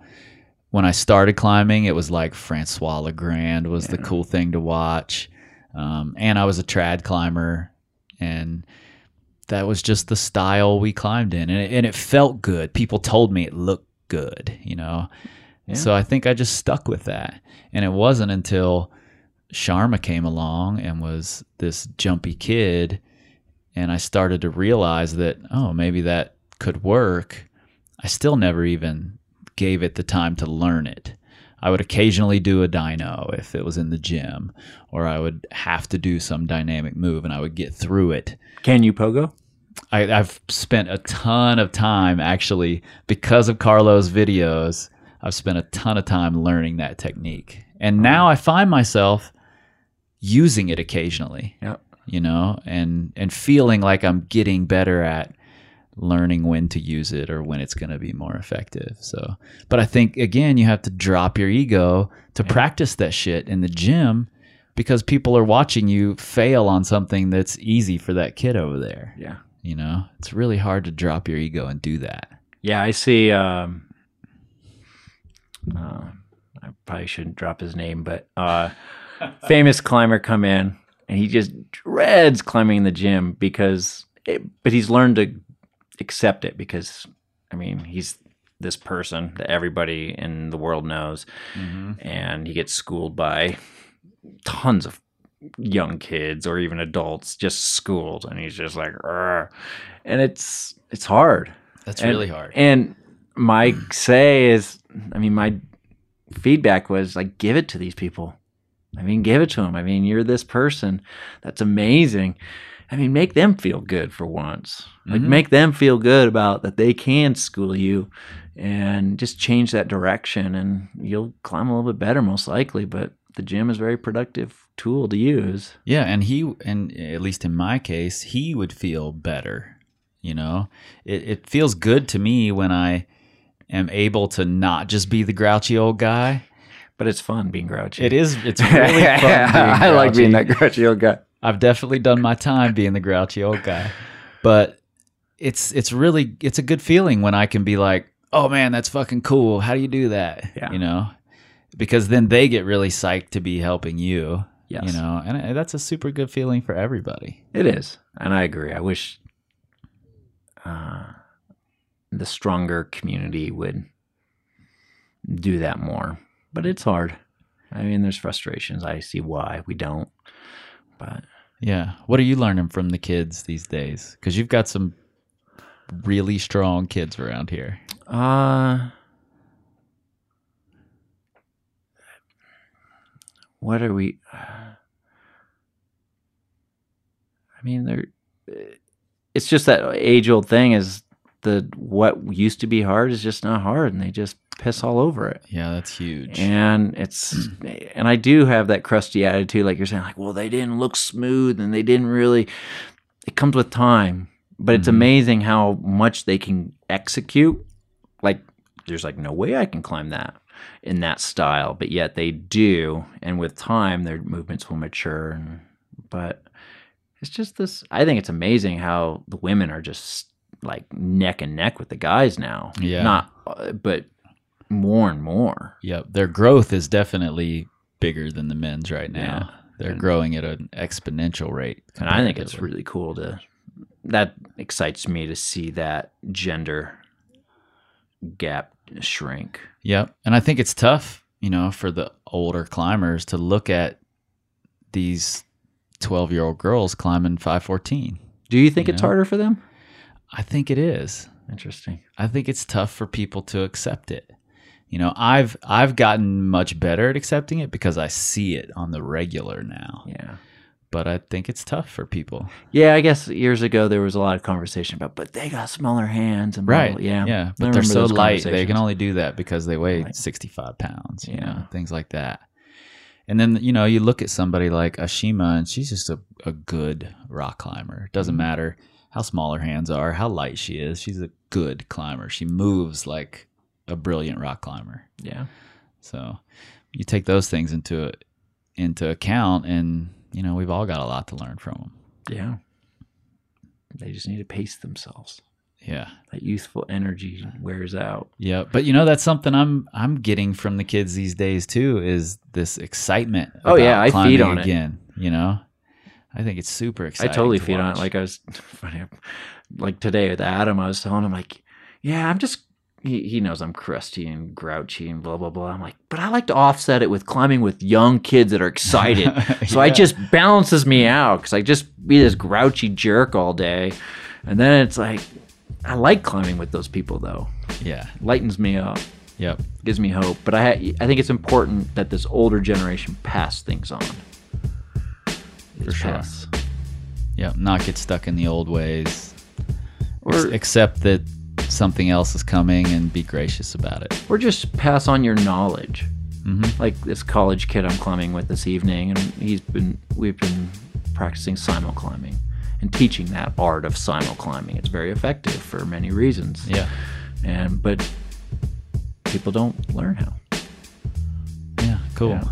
when I started climbing. It was like Francois Legrand was the cool thing to watch, um, and I was a trad climber, and that was just the style we climbed in, and it, and it felt good. People told me it looked good, you know. So I think I just stuck with that, and it wasn't until Sharma came along and was this jumpy kid and I started to realize that oh maybe that could work. I still never even gave it the time to learn it. I would occasionally do a dyno if it was in the gym, or I would have to do some dynamic move and I would get through it. can you pogo I, I've spent a ton of time actually because of Carlo's videos. I've spent a ton of time learning that technique, and now I find myself using it occasionally yeah you know, and and feeling like I'm getting better at learning when to use it or when it's going to be more effective. So, but I think again, you have to drop your ego to practice that shit in the gym because people are watching you fail on something that's easy for that kid over there. yeah You know, it's really hard to drop your ego and do that. Yeah, I see. Um, uh, I probably shouldn't drop his name, but uh, famous climber come in and he just dreads climbing in the gym because, it, but he's learned to accept it because, I mean, he's this person that everybody in the world knows, mm-hmm. and he gets schooled by tons of young kids or even adults just schooled, and he's just like, "Arr." and it's it's hard. That's And- really hard. And my say is, I mean, my feedback was like, give it to these people. I mean, give it to them. I mean, you're this person. That's amazing. I mean, make them feel good for once. Like, Mhm. make them feel good about that they can school you and just change that direction and you'll climb a little bit better, most likely. But the gym is a very productive tool to use. Yeah, and he and at least in my case, he would feel better. You know, it it feels good to me when I am able to not just be the grouchy old guy. But it's fun being grouchy. It is. It's really fun. I like being that grouchy. old guy. I've definitely done my time being the grouchy old guy, but it's it's really it's a good feeling when I can be like, oh man, that's fucking cool. How do you do that? Yeah. You know, because then they get really psyched to be helping you. Yes. You know, and that's a super good feeling for everybody. It is, and I agree. I wish uh, the stronger community would do that more, but it's hard. I mean, there's frustrations. I see why we don't, but Yeah. What are you learning from the kids these days? Because you've got some really strong kids around here. uh, what are we? I mean, there. It's just that age old thing is the what used to be hard is just not hard, and they just piss all over it. Yeah, that's huge. And it's and I do have that crusty attitude, like you're saying, like, well, they didn't look smooth and they didn't really. It comes with time, but it's Mhm. amazing how much they can execute. Like, there's like no way I can climb that in that style, but yet they do, and with time, their movements will mature. And, but it's just this. I think it's amazing how the women are just like neck and neck with the guys now. Yeah. not, uh, but more and more. Yep. Their growth is definitely bigger than the men's right now. Yeah. They're And- growing at an exponential rate. and I think it's really cool to that excites me to see that gender gap shrink. Yep. And I think it's tough, you know, for the older climbers to look at these 12 year old girls climbing 514. Do you think You it's know? harder for them? I think it is. Interesting. I think it's tough for people to accept it. You know, I've I've gotten much better at accepting it because I see it on the regular now. Yeah. But I think it's tough for people. Yeah, I guess years ago there was a lot of conversation about, but they got smaller hands and blah, Right. blah, yeah, Yeah. But they're so light. They can only do that because they weigh Right. 65 pounds, you Yeah. know, things like that. And then, you know, you look at somebody like Ashima and she's just a, a good rock climber. It doesn't Mhm. matter how small her hands are, how light she is. She's a good climber. She moves like a brilliant rock climber. Yeah. So you take those things into into account, and you know we've all got a lot to learn from them. Yeah. They just need to pace themselves. Yeah, That youthful energy wears out. yeah. But you know that's something I'm I'm getting from the kids these days too is this excitement. Oh, yeah, I feed on it. again. You know, I think it's super exciting. I totally to feed on it. Like I was funny, like today with Adam, I was telling him like, yeah, I'm just. He, he knows I'm crusty and grouchy and blah blah blah. I'm like, but I like to offset it with climbing with young kids that are excited. So Yeah. just balances me out because I just be this grouchy jerk all day, and then it's like, I like climbing with those people though. yeah, Lightens me up, yep, gives me hope. But I I think it's important that this older generation pass things on. For sure. pass. yep. Not get stuck in the old ways, Or- Ex- accept that something else is coming and be gracious about it. or just pass on your knowledge. hmm Like this college kid I'm climbing with this evening, and he's been we've been practicing simul climbing and teaching that art of simul climbing. It's very effective for many reasons. Yeah, and but people don't learn how. yeah, cool. Yeah.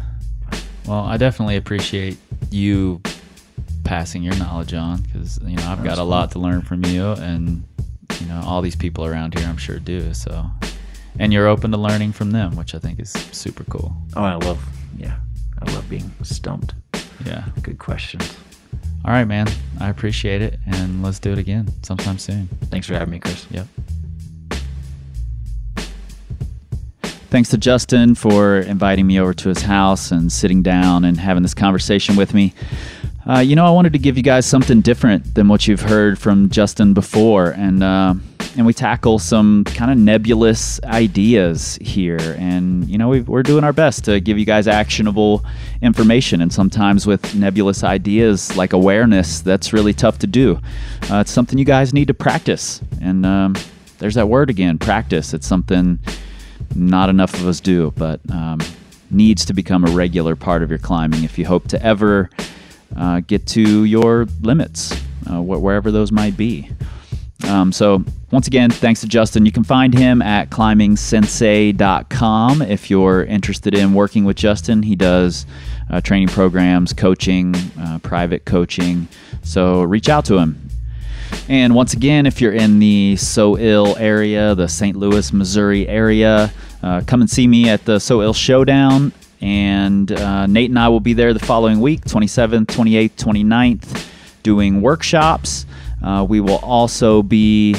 Well, I definitely appreciate you passing your knowledge on because you know I've got a lot to learn from you, and you know all these people around here I'm sure do. So, and you're open to learning from them, which I think is super cool. Oh, I love yeah, I love being stumped. Yeah. Good questions. All right, man. I appreciate it, and let's do it again sometime soon. Thanks for having me, Kris. Yep. Thanks to Justen for inviting me over to his house and sitting down and having this conversation with me. Uh, you know, I wanted to give you guys something different than what you've heard from Justen before, and uh, and we tackle some kind of nebulous ideas here. And you know, we are doing our best to give you guys actionable information. And sometimes with nebulous ideas like awareness, that's really tough to do. Uh, it's something you guys need to practice. And um, there's that word again, practice. It's something not enough of us do, but um, needs to become a regular part of your climbing if you hope to ever uh, get to your limits, uh, wh- wherever those might be. Um, so, once again, thanks to Justen. You can find him at climbing-sensei.com if you're interested in working with Justen. He does uh, training programs, coaching, uh, private coaching. So, reach out to him. And once again, if you're in the So Ill area, the St. Louis, Missouri area, uh, come and see me at the So Ill Showdown and uh, Nate and I will be there the following week, 27th, 28th, 29th, doing workshops. Uh, we will also be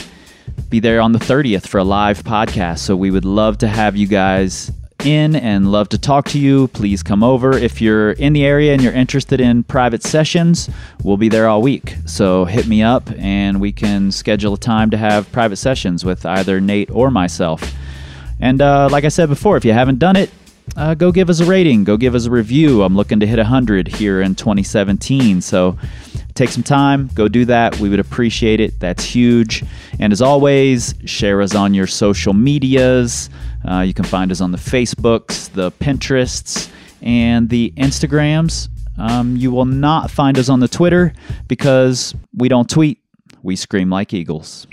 be there on the 30th for a live podcast. So we would love to have you guys in and love to talk to you. Please come over. If you're in the area and you're interested in private sessions, we'll be there all week. So hit me up and we can schedule a time to have private sessions with either Nate or myself. And uh, like I said before, if you haven't done it, uh, go give us a rating, go give us a review. I'm looking to hit 100 here in 2017. So take some time, go do that. We would appreciate it. That's huge. And as always, share us on your social medias. Uh, you can find us on the Facebooks, the Pinterests, and the Instagrams. Um, you will not find us on the Twitter because we don't tweet. We scream like eagles.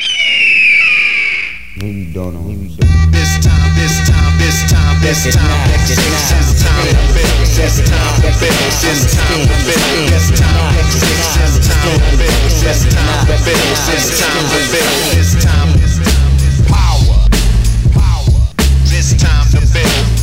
We don't know. This time, this time, this time, this time, this time, this time, this time, this time, this time, this time, this time, this time, this time, this time, this time, power, power, this time to build.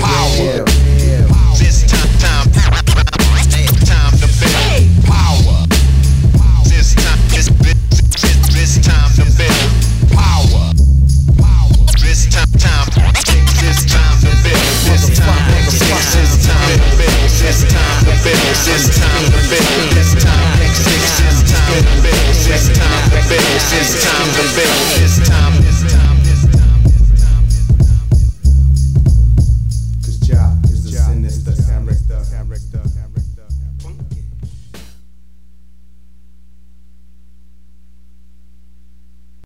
power. This time, time, to build power. This time, this, this, this time to build power. This time, time, to build. This time, this. This time to build. This time to build. This time, to build. This time to build. This time to build. Time.